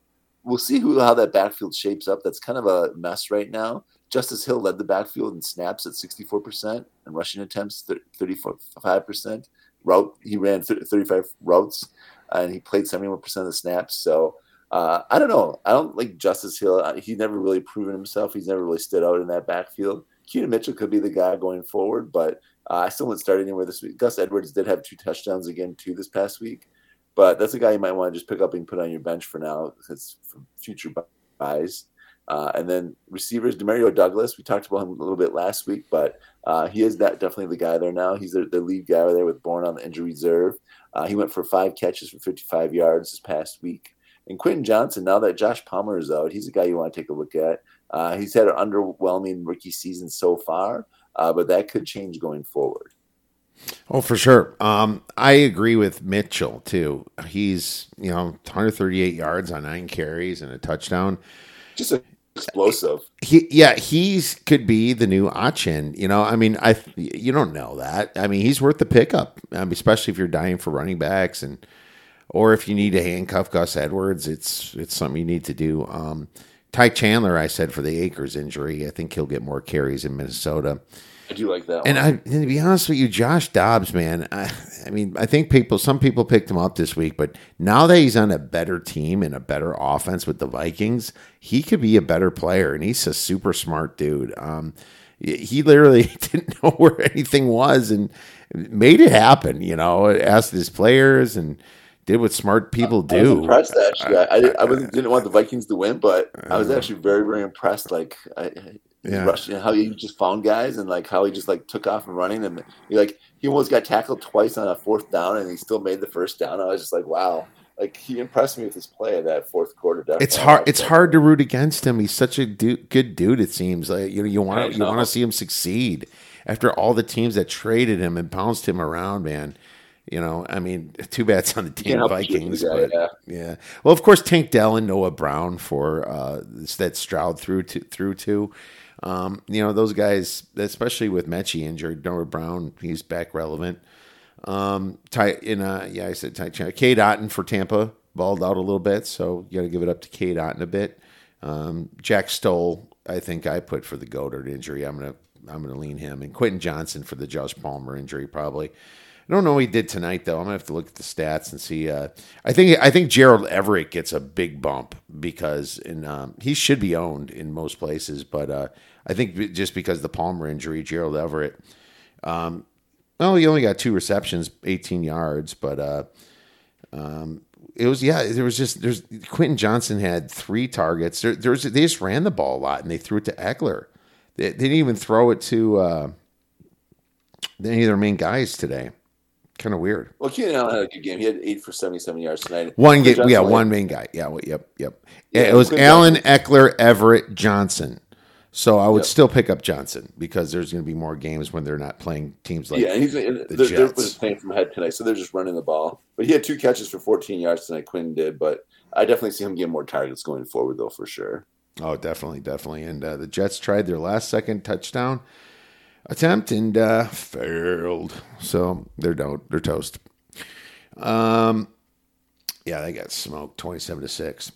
we'll see who how that backfield shapes up. That's kind of a mess right now. Justice Hill led the backfield in snaps at 64% and rushing attempts 35%. Route he ran 35 routes and he played 71% of the snaps. So uh, I don't know. I don't like Justice Hill. Uh, He never really proven himself. He's never really stood out in that backfield. Keaton Mitchell could be the guy going forward, but uh, I still wouldn't start anywhere this week. Gus Edwards did have two touchdowns again too this past week, but that's a guy you might want to just pick up and put on your bench for now because for future buys. Uh, and then receivers, Demario Douglas. We talked about him a little bit last week, but uh, he is that definitely the guy there now. He's the, the lead guy there with Bourne on the injury reserve. Uh, he went for five catches for 55 yards this past week. And Quentin Johnston, now that Josh Palmer is out, he's a guy you want to take a look at. Uh, he's had an underwhelming rookie season so far, uh, but that could change going forward. Oh, for sure. Um, I agree with Mitchell too. He's you know 138 yards on nine carries and a touchdown. Just a, explosive. He yeah he's could be the new Achane. You know I mean I you don't know that. I mean he's worth the pickup, um, especially if you're dying for running backs and or if you need to handcuff Gus Edwards. It's it's something you need to do. Um, Ty Chandler, I said for the Akers injury, I think he'll get more carries in Minnesota. I do like that. And one. I, and to be honest with you, Josh Dobbs, man, I, I mean, I think people, some people picked him up this week, but now that he's on a better team and a better offense with the Vikings, he could be a better player, and he's a super smart dude. Um, he literally didn't know where anything was and made it happen. You know, asked his players and did what smart people I was do. impressed actually. I, I, I didn't want the Vikings to win, but I was actually very very impressed. Like I, Yeah. how he just found guys and like how he just like took off and running and he like he almost got tackled twice on a fourth down and he still made the first down. I was just like, wow. Like he impressed me with his play in that fourth quarter. Definitely. It's hard. It's hard to root against him. He's such a du- good dude. It seems like you know you want you want to see him succeed after all the teams that traded him and bounced him around, man. You know, I mean, too bad it's on the team help but cheer for Vikings, guy, but yeah. yeah. Well, of course, Tank Dell and Noah Brown for uh, that Stroud through to through to. Um, you know, those guys, especially with Metchie injured, Noah Brown, he's back relevant. Um, Ty in uh, yeah, I said Ty Chandler. Cade Otton for Tampa balled out a little bit, so you got to give it up to Cade Otton a bit. Um, Jack Stoll, I think I put for the Goedert injury. I'm gonna I'm gonna lean him and Quentin Johnston for the Josh Palmer injury probably. I don't know what he did tonight though. I'm gonna have to look at the stats and see. Uh, I think I think Gerald Everett gets a big bump because in um, he should be owned in most places, but uh, I think just because the Palmer injury, Gerald Everett. Um, well, he only got two receptions, 18 yards, but uh, um, it was yeah. There was just there's Quentin Johnston had three targets. There, there was they just ran the ball a lot and they threw it to Ekeler. They, they didn't even throw it to uh, any of their main guys today. Kind of weird. Well, Keenan Allen had a good game. He had eight for seventy-seven yards tonight. One game, yeah, one main guy. Yeah, well, yep, yep. Yeah, it was Quentin Allen, Johnson. Ekeler, Everett, Johnson. So I would Yep. still pick up Johnson because there's going to be more games when they're not playing teams like yeah, and he's the they're, they're Jets. just playing from ahead tonight, so they're just running the ball. But he had two catches for 14 yards tonight. Quinn did, but I definitely see him getting more targets going forward, though, for sure. Oh, definitely, definitely. And uh, the Jets tried their last second touchdown attempt and uh, failed. So they're do- they're toast. Um, yeah, they got smoked, twenty-seven to six.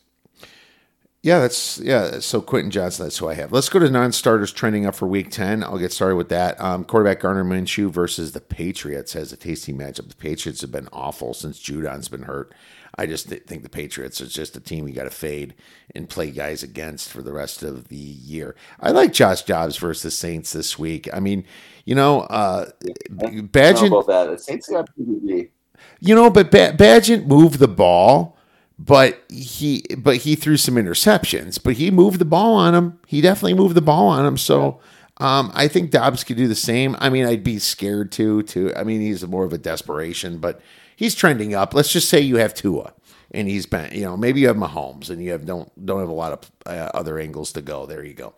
Yeah, that's yeah. So Quentin Johnston, that's who I have. Let's go to non-starters trending up for Week Ten. I'll get started with that. Um, quarterback Gardner Minshew versus the Patriots has a tasty matchup. The Patriots have been awful since Judon's been hurt. I just th- think the Patriots is just a team you got to fade and play guys against for the rest of the year. I like Josh Dobbs versus the Saints this week. I mean, you know, uh, Bagent, about that. The Saints got you know, but ba- Bagent moved the ball, but he but he threw some interceptions. But he moved the ball on him. He definitely moved the ball on him. So um, I think Dobbs could do the same. I mean, I'd be scared too. To I mean, he's more of a desperation, but he's trending up. Let's just say you have Tua. And he's been, you know, maybe you have Mahomes, and you have don't don't have a lot of uh, other angles to go. There you go.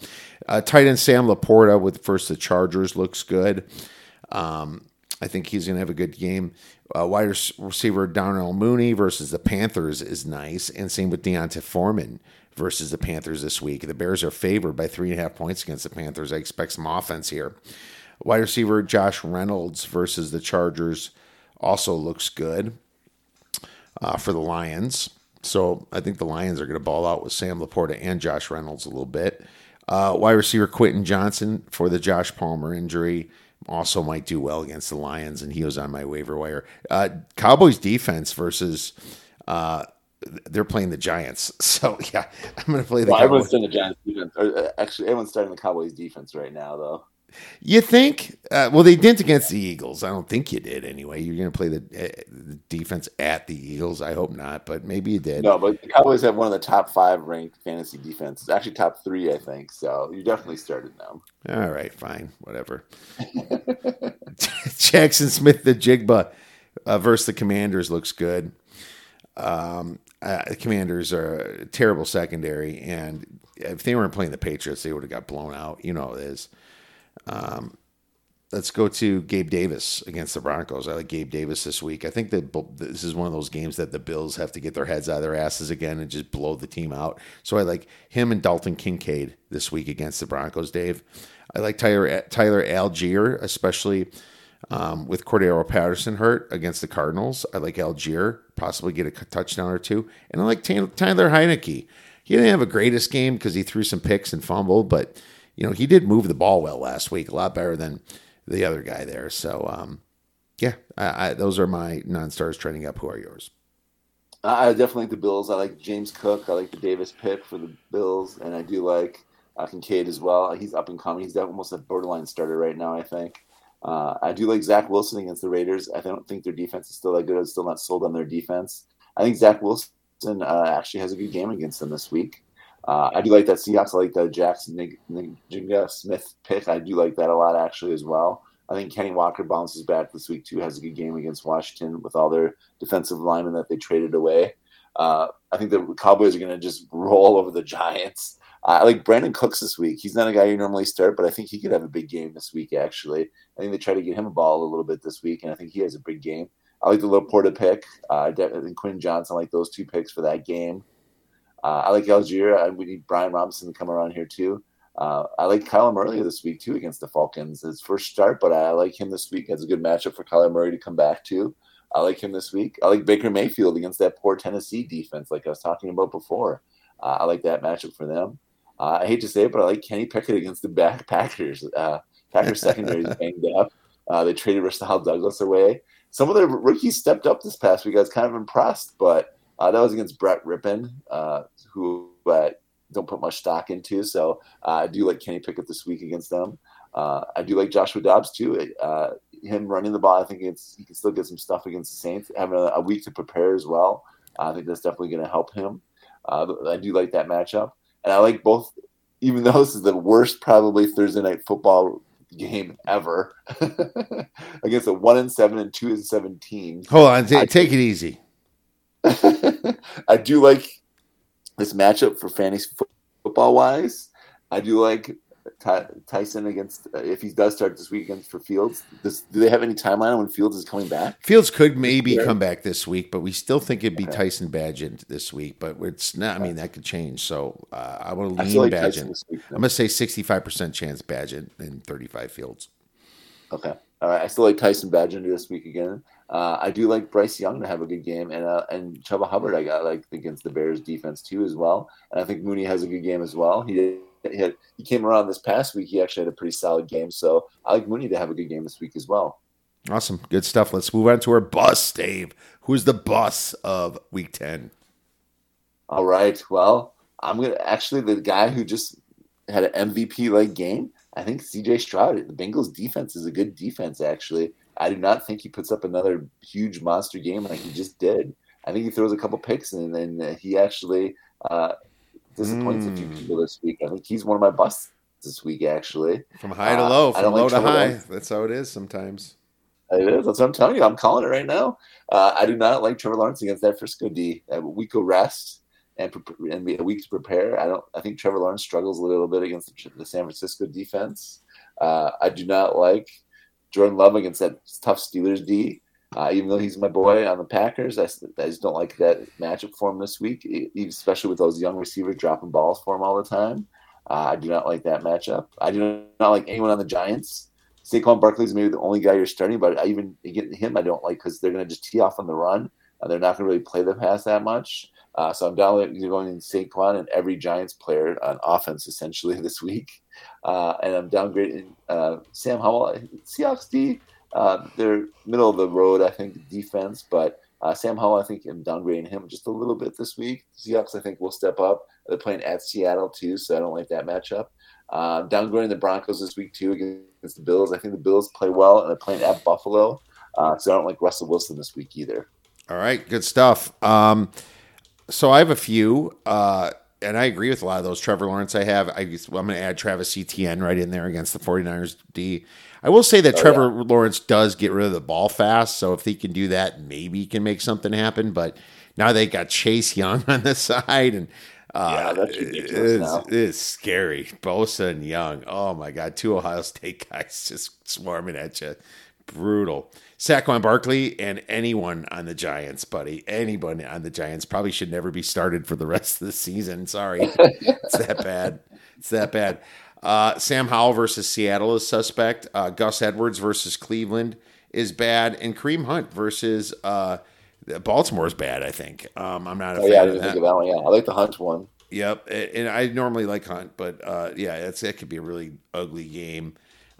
Uh, tight end Sam Laporta with first the Chargers looks good. Um, I think he's going to have a good game. Uh, wide receiver Darnell Mooney versus the Panthers is nice, and same with D'Onta Foreman versus the Panthers this week. The Bears are favored by three and a half points against the Panthers. I expect some offense here. Wide receiver Josh Reynolds versus the Chargers also looks good uh, for the Lions. So I think the Lions are going to ball out with Sam Laporta and Josh Reynolds a little bit. Uh, wide receiver Quentin Johnston for the Josh Palmer injury also might do well against the Lions, and he was on my waiver wire. Uh, Cowboys defense versus uh, they're playing the Giants, so yeah, I'm going to play the Well, everyone's Cowboys. starting the Giants defense. Or, uh, actually, everyone's starting the Cowboys defense right now, though. You think? Uh, well, they didn't against the Eagles. I don't think you did anyway. You're going to play the, uh, the defense at the Eagles. I hope not, but maybe you did. No, but the Cowboys have one of the top five ranked fantasy defenses. Actually, top three, I think. So you definitely started them. All right, fine, whatever. Jaxon Smith, the Njigba uh, versus the Commanders looks good. Um, uh, the Commanders are a terrible secondary, and if they weren't playing the Patriots, they would have got blown out. You know it is. Um, let's go to Gabe Davis against the Broncos. I like Gabe Davis this week. I think that this is one of those games that the Bills have to get their heads out of their asses again and just blow the team out. So I like him and Dalton Kincaid this week against the Broncos. Dave, I like Tyler Tyler Allgeier, especially um, with Cordarrelle Patterson hurt against the Cardinals. I like Allgeier possibly get a touchdown or two, and I like Tyler Heinicke. he didn't have a greatest game because he threw some picks and fumbled, but you know he did move the ball well last week, a lot better than the other guy there. So um, yeah, I, I, those are my non-stars trending up. Who are yours? I definitely like the Bills. I like James Cook. I like the Davis pick for the Bills, and I do like uh, Kincaid as well. He's up and coming. He's almost a borderline starter right now. I think. Uh, I do like Zach Wilson against the Raiders. I don't think their defense is still that good. I'm still not sold on their defense. I think Zach Wilson uh, actually has a good game against them this week. Uh, I do like that Seahawks. I like the Jaxon Njigba Smith pick. I do like that a lot actually as well. I think Kenny Walker bounces back this week too. Has a good game against Washington with all their defensive linemen that they traded away. Uh, I think the Cowboys are going to just roll over the Giants. I like Brandin Cooks this week. He's not a guy you normally start, but I think he could have a big game this week. Actually, I think they try to get him a ball a little bit this week, and I think he has a big game. I like the LaPorta pick. Uh, and Quinn Johnson. I like those two picks for that game. Uh, I like Allgeier. We need Brian Robinson to come around here too. Uh, I like Kyler Murray this week too against the Falcons. His first start, but I like him this week. It's a good matchup for Kyler Murray to come back to. I like him this week. I like Baker Mayfield against that poor Tennessee defense, like I was talking about before. Uh, I like that matchup for them. Uh, I hate to say it, but I like Kenny Pickett against the back Packers. Uh, Packers secondary is banged up. Uh, they traded Rasul Douglas away. Some of the rookies stepped up this past week. I was kind of impressed, but uh, that was against Brett Rypien, uh, who I don't put much stock into. So uh, I do like Kenny Pickett this week against them. I do like Joshua Dobbs too. him running the ball, I think it's he can still get some stuff against the Saints. Having a, a week to prepare as well, I think that's definitely going to help him. I do like that matchup and I like both. Even though this is the worst, probably Thursday night football game ever against a one and seven and two and seventeen. Hold on, t- take it easy. I do like this matchup for fantasy football wise. I do like Tyson against uh, if he does start this weekend for Fields. Does, do they have any timeline on when Fields is coming back? Fields could maybe come back this week, but we still think it'd be okay. Tyson Bagent this week. But it's not. I mean, that could change. So uh, I want to lean like Bagent. Week, I'm gonna say 65 percent chance Bagent and 35 Fields. Okay. All right. I still like Tyson Bagent this week again. Uh, I do like Bryce Young to have a good game, and uh, and Chuba Hubbard I got like against the Bears defense too as well. And I think Mooney has a good game as well. He did he, had, he came around this past week. He actually had a pretty solid game. So I like Mooney to have a good game this week as well. Awesome. Good stuff. Let's move on to our bus, Dave. Who's the bus of week 10? All right. Well, I'm going to actually, the guy who just had an MVP like game, I think CJ Stroud. The Bengals defense is a good defense, actually. I do not think he puts up another huge monster game like he just did. I think he throws a couple picks and then he actually uh, disappoints mm. a few hmm. people this week. I think he's one of my busts this week, actually. From high to uh, low, from low like to high. That's how it is sometimes. It is. That's what I'm telling you. I'm calling it right now. Uh, I do not like Trevor Lawrence against that Frisco D. A week of rest and, and a week to prepare. I don't. I think Trevor Lawrence struggles a little bit against the San Francisco defense. Uh, I do not like Jordan Love against that tough Steelers D. Uh, even though he's my boy on the Packers, I, I, just don't like that matchup for him this week, especially with those young receivers dropping balls for him all the time. Uh, I do not like that matchup. I do not like anyone on the Giants. Saquon Barkley is maybe the only guy you're starting, but I even get him I don't like because they're going to just tee off on the run. and they're not going to really play the pass that much. Uh, so I'm down going in Saquon and every Giants player on offense essentially this week. Uh, and I'm downgrading uh, Sam Howell. Seahawks D uh, they're middle of the road, I think, defense, but uh, Sam Howell, I think, I'm downgrading him just a little bit this week. Seahawks, I think, will step up. They're playing at Seattle too, so I don't like that matchup. Uh, downgrading the Broncos this week too against the Bills. I think the Bills play well, and they're playing at Buffalo, uh, so I don't like Russell Wilson this week either. All right, good stuff. Um, so I have a few, uh, and I agree with a lot of those. Trevor Lawrence, I have. I, am going to add Travis Etienne right in there against the 49ers D. I will say that oh, Trevor yeah. Lawrence does get rid of the ball fast, so if he can do that, maybe he can make something happen. But now they got Chase Young on the side, and uh, yeah, it's, it's, scary. Bosa and Young. Oh my God, two Ohio State guys just swarming at you. Brutal. Saquon Barkley and anyone on the Giants, buddy. Anyone on the Giants probably should never be started for the rest of the season. Sorry, it's that bad. It's that bad. Uh, Sam Howell versus Seattle is suspect. Uh, Gus Edwards versus Cleveland is bad, and Kareem Hunt versus uh, Baltimore is bad. I think. Um, I'm not. oh yeah, I didn't think of that one. Yeah, I like the Hunt one. Yep, and I normally like Hunt, but uh, yeah, it's it could be a really ugly game.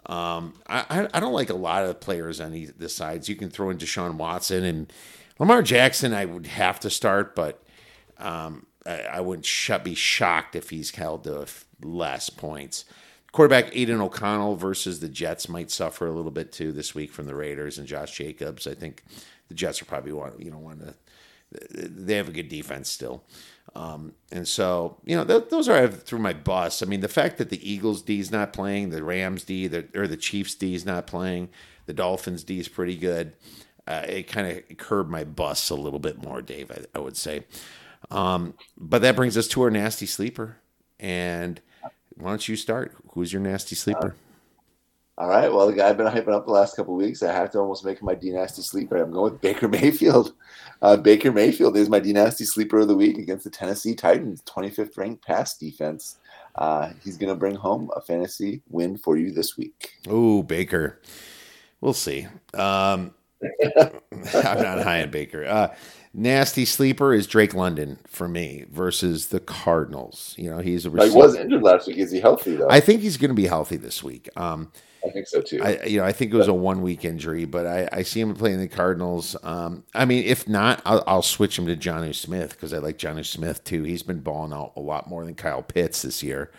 Um, I, I don't like a lot of players on the sides. You can throw in Deshaun Watson and Lamar Jackson. I would have to start, but um, I, I wouldn't sh- be shocked if he's held to f- less points. Quarterback Aidan O'Connell versus the Jets might suffer a little bit too this week from the Raiders and Josh Jacobs. I think the Jets are probably want you know want to they have a good defense still. Um, and so, you know, th- those are through my bus. I mean, the fact that the Eagles D is not playing, the Rams D, the, or the Chiefs D is not playing, the Dolphins D is pretty good. Uh, it kind of curbed my bus a little bit more, Dave, I, I would say. Um, but that brings us to our nasty sleeper. And why don't you start? Who's your nasty sleeper? All right. Well, the guy I've been hyping up the last couple of weeks, I have to almost make my dynasty sleeper. I'm going with Baker Mayfield. Uh, Baker Mayfield is my dynasty sleeper of the week against the Tennessee Titans, 25th ranked pass defense. Uh, he's going to bring home a fantasy win for you this week. Oh, Baker. We'll see. Um, I'm not high on Baker. Uh, nasty sleeper is Drake London for me versus the Cardinals. You know, he's a He was injured last week. Is he healthy, though? I I, think he's going to be healthy this week. Um, think so, too. I, you know, I think it was a one week injury, but I, I see him playing the Cardinals. Um, I mean, if not, I'll, I'll switch him to Jonnu Smith because I like Jonnu Smith too. He's been balling out a lot more than Kyle Pitts this year.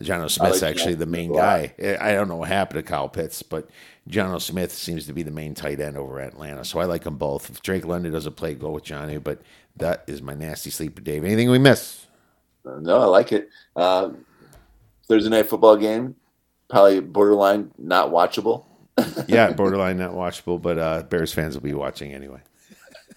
Jonnu Smith's like actually Jonnu the main guy. I don't know what happened to Kyle Pitts, but Jonnu Smith seems to be the main tight end over at Atlanta. So I like them both. If Drake London doesn't play, go with Jonnu. But that is my nasty sleeper, Dave. Anything we miss? no, I like it. Uh, Thursday night football game, probably borderline not watchable. yeah, borderline not watchable, but uh, Bears fans will be watching anyway.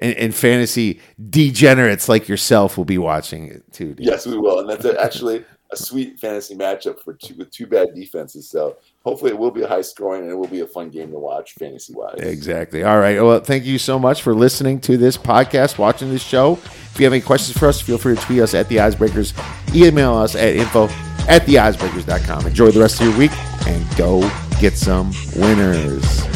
and, and fantasy degenerates like yourself will be watching it too. dude. Yes, we will, and that's actually a sweet fantasy matchup for two with two bad defenses. So hopefully, it will be a high scoring and it will be a fun game to watch fantasy wise. Exactly. All right. Well, thank you so much for listening to this podcast, watching this show. If you have any questions for us, feel free to tweet us at the Oddsbreakers, email us at info at theoddsbreakers.com. Enjoy the rest of your week and go get some winners.